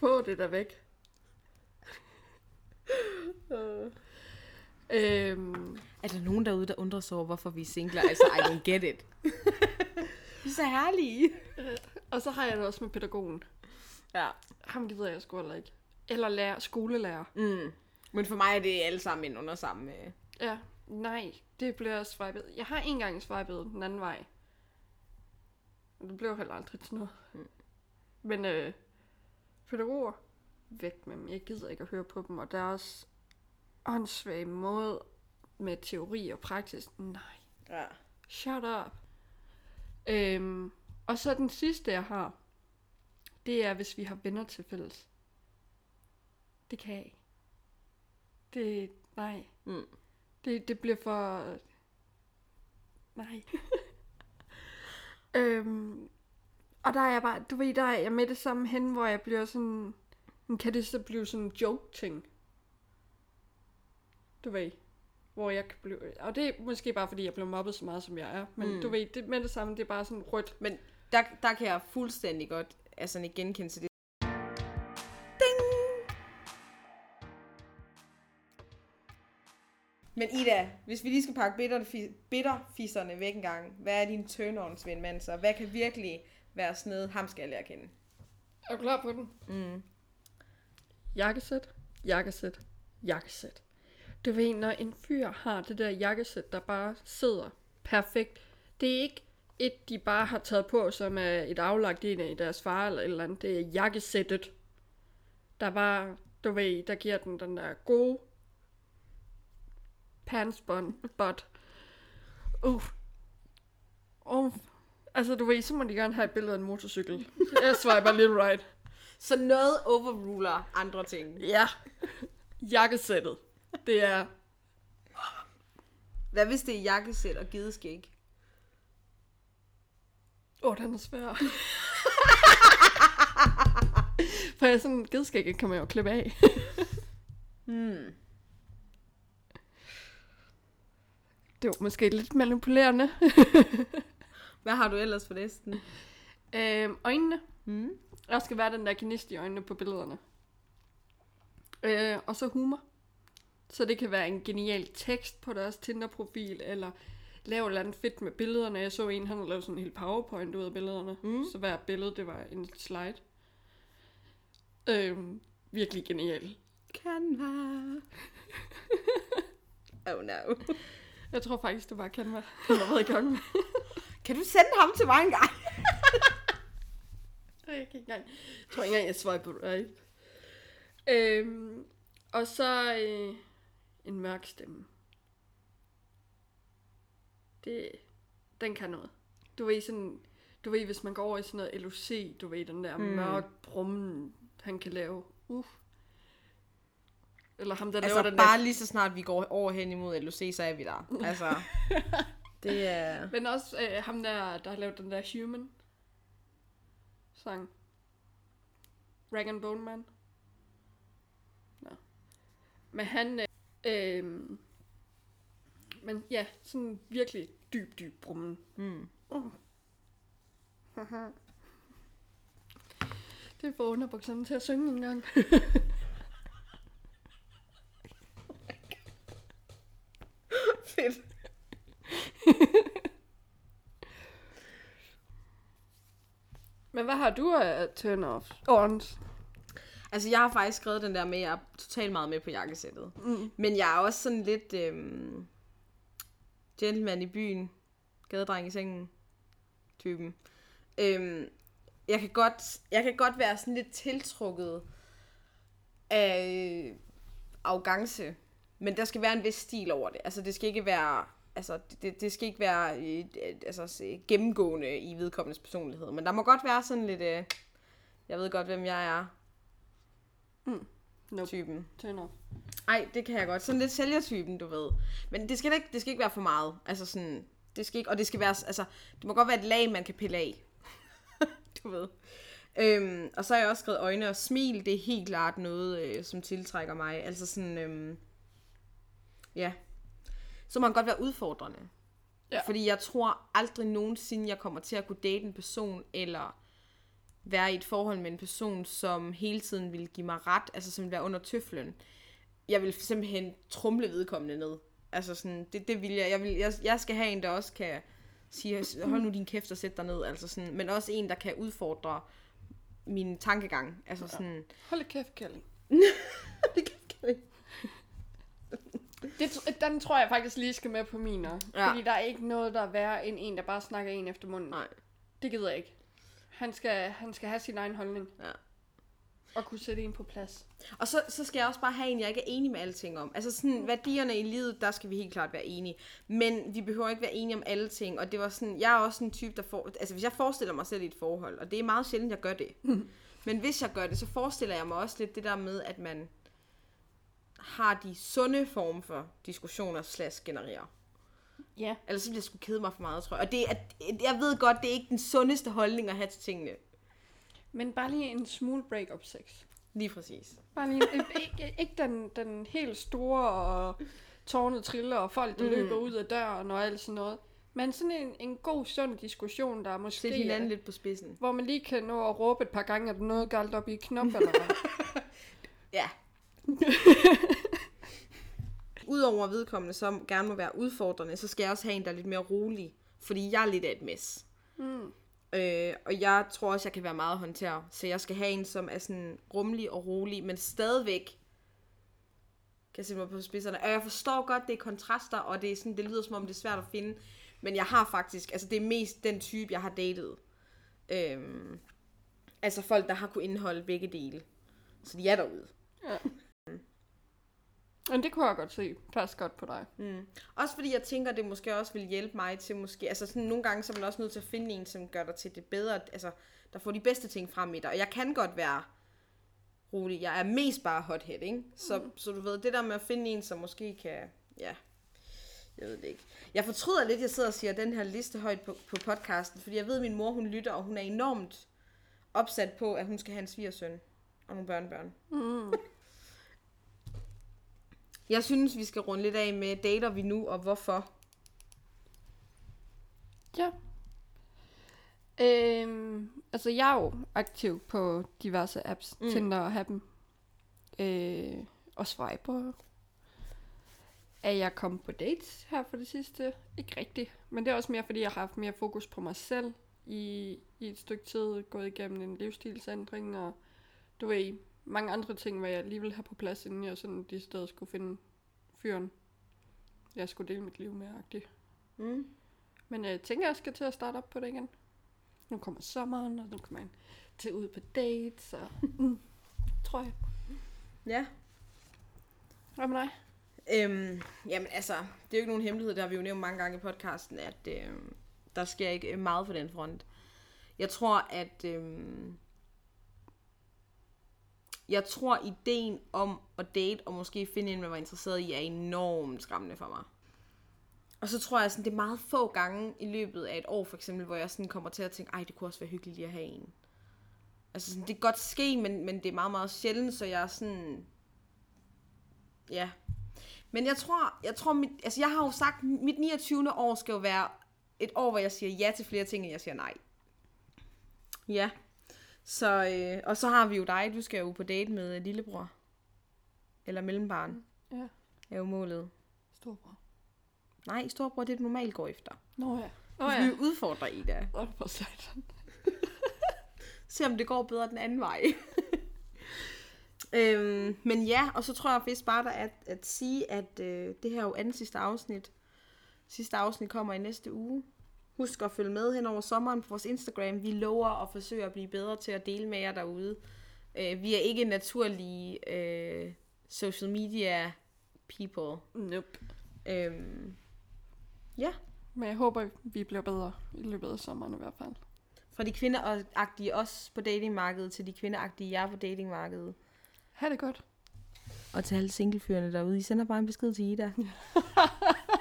Speaker 2: Få det der væk. (laughs) Øh. Øhm,
Speaker 3: Er der nogen derude, der undrer sig over, hvorfor vi er singler? Altså, I don't get it. (laughs) vi er så herlige.
Speaker 2: og så har jeg det også med pædagogen.
Speaker 3: Ja.
Speaker 2: Ham gider jeg sgu heller ikke. Eller lærer, skolelærer.
Speaker 3: Mm. Men for mig er det alle sammen ind under samme... øh,
Speaker 2: Ja, nej, det bliver swipet. Jeg har en gang swipet den anden vej. Det blev heller aldrig til noget.
Speaker 3: Mm.
Speaker 2: Men øh, pædagoger, væk med dem. Jeg gider ikke at høre på dem, og der er også åndssvag måde med teori og praksis. Nej,
Speaker 3: Ja.
Speaker 2: shut up. Øhm, og så den sidste, jeg har, det er, hvis vi har venner til fælles. Det kan jeg ikke. Det, nej.
Speaker 3: Mm.
Speaker 2: Det, det bliver for... Nej. (laughs) øhm, og der er jeg bare, du ved, der er jeg med det samme hen, hvor jeg bliver sådan... Kan det så blive sådan en joke-ting? Du ved, hvor jeg kan blive... Og det er måske bare, fordi jeg blev mobbet så meget, som jeg er. Men
Speaker 3: Mm.
Speaker 2: du ved, det, med det samme, det er bare sådan rødt.
Speaker 3: Men der, der kan jeg fuldstændig godt altså, genkende til det. Men Ida, hvis vi lige skal pakke bitter, bitterfisserne væk en gang, hvad er din turn-ons ved en mand så? Hvad kan virkelig være sådan noget, ham skal jeg lære at kende?
Speaker 2: Er du klar på den?
Speaker 3: Mm.
Speaker 2: Jakkesæt, jakkesæt, jakkesæt. Du ved, når en fyr har det der jakkesæt, der bare sidder perfekt. Det er ikke et, de bare har taget på, som er et aflagt en af deres far eller et eller andet. Det er jakkesættet. Der bare, du ved, der giver den den der gode pantsbånd, but, uh, uh, altså du ved, så må de gerne have et billede af en motorcykel. (laughs) Jeg swiper lidt right.
Speaker 3: Så noget overruler andre ting.
Speaker 2: Ja. Jakkesættet. Det er...
Speaker 3: Hvad hvis det er jakkesæt og gideskæg?
Speaker 2: Åh, oh, den er svær. (laughs) For jeg er sådan, gedskægget kan man jo klippe af.
Speaker 3: Hmm.
Speaker 2: Det var måske lidt manipulerende. (laughs)
Speaker 3: Hvad har du ellers for listen?
Speaker 2: øhm, øjnene.
Speaker 3: Hmm.
Speaker 2: Der skal være den der gnist i øjnene på billederne. Øh, og så humor. Så det kan være en genial tekst på deres Tinder-profil, eller lave et eller andet fedt med billederne. Jeg så en, han lavet sådan en hel powerpoint ud af billederne.
Speaker 3: Mm.
Speaker 2: Så hver billede, det var en slide. Øhm, virkelig genial.
Speaker 3: Canva. (laughs) oh no.
Speaker 2: Jeg tror faktisk, det var Canva, han har været i gang med. (laughs)
Speaker 3: Kan du sende ham til mig en gang? (laughs)
Speaker 2: Jeg kan ikke engang. Jeg tror ikke engang, jeg på right. Øhm, og så øh, en mørk stemme. Det, den kan noget. Du ved sådan, du ved, hvis man går over i sådan noget LOC, du ved, den der
Speaker 3: Mm.
Speaker 2: mørk brummen, han kan lave. Uh. Eller ham, der
Speaker 3: Altså
Speaker 2: laver den
Speaker 3: bare
Speaker 2: der.
Speaker 3: lige så snart vi går over hen imod LOC, så er vi der. (laughs) Altså, det er...
Speaker 2: Men også øh, ham der, der har lavet den der Human sang. Rag and Bone Man. Nå. Men han... Øh, øh, men ja, sådan virkelig dyb, dyb brummen.
Speaker 3: Mm.
Speaker 2: Det får underbukserne til at synge en gang.
Speaker 3: Fedt.
Speaker 2: Men hvad har du af turn off?
Speaker 3: Altså, jeg har faktisk skrevet den der med, at jeg er totalt meget med på jakkesættet.
Speaker 2: Mm.
Speaker 3: Men jeg er også sådan lidt øhm, gentleman i byen, gadedreng i sengen typen. Øhm, jeg, kan godt, jeg kan godt være sådan lidt tiltrukket af øh, arrogance, men der skal være en vis stil over det. Altså, det skal ikke være... Altså, det, det skal ikke være øh, altså, se- gennemgående i vedkommendes personlighed. Men der må godt være sådan lidt... Øh, jeg ved godt, hvem jeg er.
Speaker 2: Nope.
Speaker 3: Typen.
Speaker 2: Turn off.
Speaker 3: Ej, det kan jeg godt. Sådan lidt sælgertypen, du ved. Men det skal, ikke, det skal ikke være for meget. Altså sådan, det skal ikke, og det skal være, altså, det må godt være et lag, man kan pille af. (laughs) du ved. Øhm, og så har jeg også skrevet øjne og smil. Det er helt klart noget, øh, som tiltrækker mig. Altså sådan, øhm, ja. Så må han godt være udfordrende.
Speaker 2: Ja.
Speaker 3: Fordi jeg tror aldrig nogensinde, jeg kommer til at kunne date en person, eller være i et forhold med en person, som hele tiden vil give mig ret, altså som vil være under tøflen. Jeg vil simpelthen trumle vedkommende ned. Altså sådan, det, det vil jeg. Jeg, vil, jeg. jeg skal have en, der også kan sige, hold nu din kæft og sæt dig ned. Altså sådan, men også en, der kan udfordre min tankegang. Altså sådan,
Speaker 2: Hold (laughs) kæft, Kelly.
Speaker 3: det kan jeg
Speaker 2: Det, den tror jeg faktisk lige skal med på min også.
Speaker 3: Ja.
Speaker 2: Ja. Fordi der er ikke noget, der er værre end en, der bare snakker en efter munden.
Speaker 3: Nej.
Speaker 2: Det gider jeg ikke. Han skal, han skal have sin egen holdning.
Speaker 3: Ja.
Speaker 2: Og kunne sætte en på plads.
Speaker 3: Og så, så skal jeg også bare have en, jeg ikke er enig med alting om. Altså sådan, værdierne i livet, der skal vi helt klart være enige. Men vi behøver ikke være enige om alle ting. Og det var sådan, jeg er også en type, der får... Altså hvis jeg forestiller mig selv i et forhold, og det er meget sjældent, jeg gør det. Men hvis jeg gør det, så forestiller jeg mig også lidt det der med, at man har de sunde former for diskussioner slash generere.
Speaker 2: Ja.
Speaker 3: Ellers så bliver jeg sgu kede mig for meget, tror jeg. Og det er, jeg ved godt, det er ikke den sundeste holdning at have til tingene.
Speaker 2: Men bare lige en smule break-up sex.
Speaker 3: Lige præcis.
Speaker 2: Bare lige, en- ikke, ikke den, den helt store, og tårnet triller, og folk, der
Speaker 3: Mm.
Speaker 2: løber ud af døren, og alt sådan noget. Men sådan en, en god, sund diskussion, der måske
Speaker 3: Sæt hinanden
Speaker 2: er,
Speaker 3: lidt på spidsen.
Speaker 2: hvor man lige kan nå at råbe et par gange, at er noget galt op i knop, eller hvad. (laughs)
Speaker 3: Ja. (laughs) Udover vedkommende, som gerne må være udfordrende, så skal jeg også have en, der er lidt mere rolig. Fordi jeg er lidt af et mess.
Speaker 2: Mm.
Speaker 3: Øh, og jeg tror også, jeg kan være meget håndter. Så jeg skal have en, som er sådan rummelig og rolig, men stadigvæk kan sætte mig på spidserne. Og jeg forstår godt, det er kontraster, og det, er sådan, det lyder som om, det er svært at finde. Men jeg har faktisk, altså det er mest den type, jeg har datet. Øhm, altså folk, der har kunne indeholde begge dele. Så de er derude.
Speaker 2: Ja. Men det kunne jeg godt se. Pas godt på dig.
Speaker 3: Mm. Også fordi jeg tænker, det måske også vil hjælpe mig til måske, altså sådan nogle gange, så er man også nødt til at finde en, som gør dig til det bedre, altså der får de bedste ting frem i dig. Og jeg kan godt være rolig. Jeg er mest bare hothead, ikke? Så, mm. så du ved, det der med at finde en, som måske kan, ja, jeg ved det ikke. Jeg fortryder lidt, at jeg sidder og siger den her liste højt på, på podcasten, fordi jeg ved, at min mor, hun lytter, og hun er enormt opsat på, at hun skal have en svigersøn og nogle børnebørn.
Speaker 2: Mm.
Speaker 3: Jeg synes, vi skal runde lidt af med, dater vi nu, og hvorfor?
Speaker 2: Ja. Øhm, altså, jeg er jo aktiv på diverse apps.
Speaker 3: Mm.
Speaker 2: Tinder og Happen. Øh, og Swiper. Er jeg kommet på dates her for det sidste? Ikke rigtigt. Men det er også mere, fordi jeg har haft mere fokus på mig selv i, i et stykke tid. Gået igennem en livsstilsændring, og du ved, mange andre ting, hvad jeg lige ville have på plads, inden jeg sådan de steder skulle finde fyren, jeg skulle dele mit liv med. -agtigt.
Speaker 3: Mm.
Speaker 2: Men jeg tænker, jeg skal til at starte op på det igen. Nu kommer sommeren, og nu kommer man til ud på dates, og mm, tror jeg.
Speaker 3: Ja.
Speaker 2: Hvad med dig?
Speaker 3: Øhm, jamen altså, det er jo ikke nogen hemmelighed, det har vi jo nævnt mange gange i podcasten, at øhm, der sker ikke meget på den front. Jeg tror, at øhm, jeg tror, ideen om at date og måske finde en, man var interesseret i, er enormt skræmmende for mig. Og så tror jeg, sådan, det er meget få gange i løbet af et år, for eksempel, hvor jeg sådan kommer til at tænke, ej, det kunne også være hyggeligt lige at have en. Altså, sådan, det kan godt ske, men, men det er meget, meget sjældent, så jeg er sådan... Ja. Men jeg tror, jeg tror, mit, altså jeg har jo sagt, mit 29. år skal jo være et år, hvor jeg siger ja til flere ting, end jeg siger nej. Ja. Så, øh, og så har vi jo dig, du skal jo på date med lillebror. Eller mellembarn,
Speaker 2: Ja,
Speaker 3: er jo målet.
Speaker 2: storbror.
Speaker 3: Nej, storbror, det er du normalt går efter.
Speaker 2: Nå ja. Nå ja.
Speaker 3: vi udfordre Ida.
Speaker 2: Nå, for satan. (laughs)
Speaker 3: Se om det går bedre den anden vej. (laughs) øhm, men ja, og så tror jeg vist bare der at, at sige, at øh, det her er jo andet sidste afsnit. Sidste afsnit kommer i næste uge. Husk at følge med hen over sommeren på vores Instagram. Vi lover at forsøge at blive bedre til at dele med jer derude. Øh, vi er ikke naturlige øh, social media people.
Speaker 2: Nope.
Speaker 3: Øhm, ja,
Speaker 2: Men jeg håber, vi bliver bedre i løbet af sommeren i hvert fald.
Speaker 3: fra de kvinderagtige os på datingmarkedet til de kvinderagtige jer på datingmarkedet.
Speaker 2: Ha' det godt.
Speaker 3: Og til alle singlefyrene derude, I sender bare en besked til Ida. (laughs)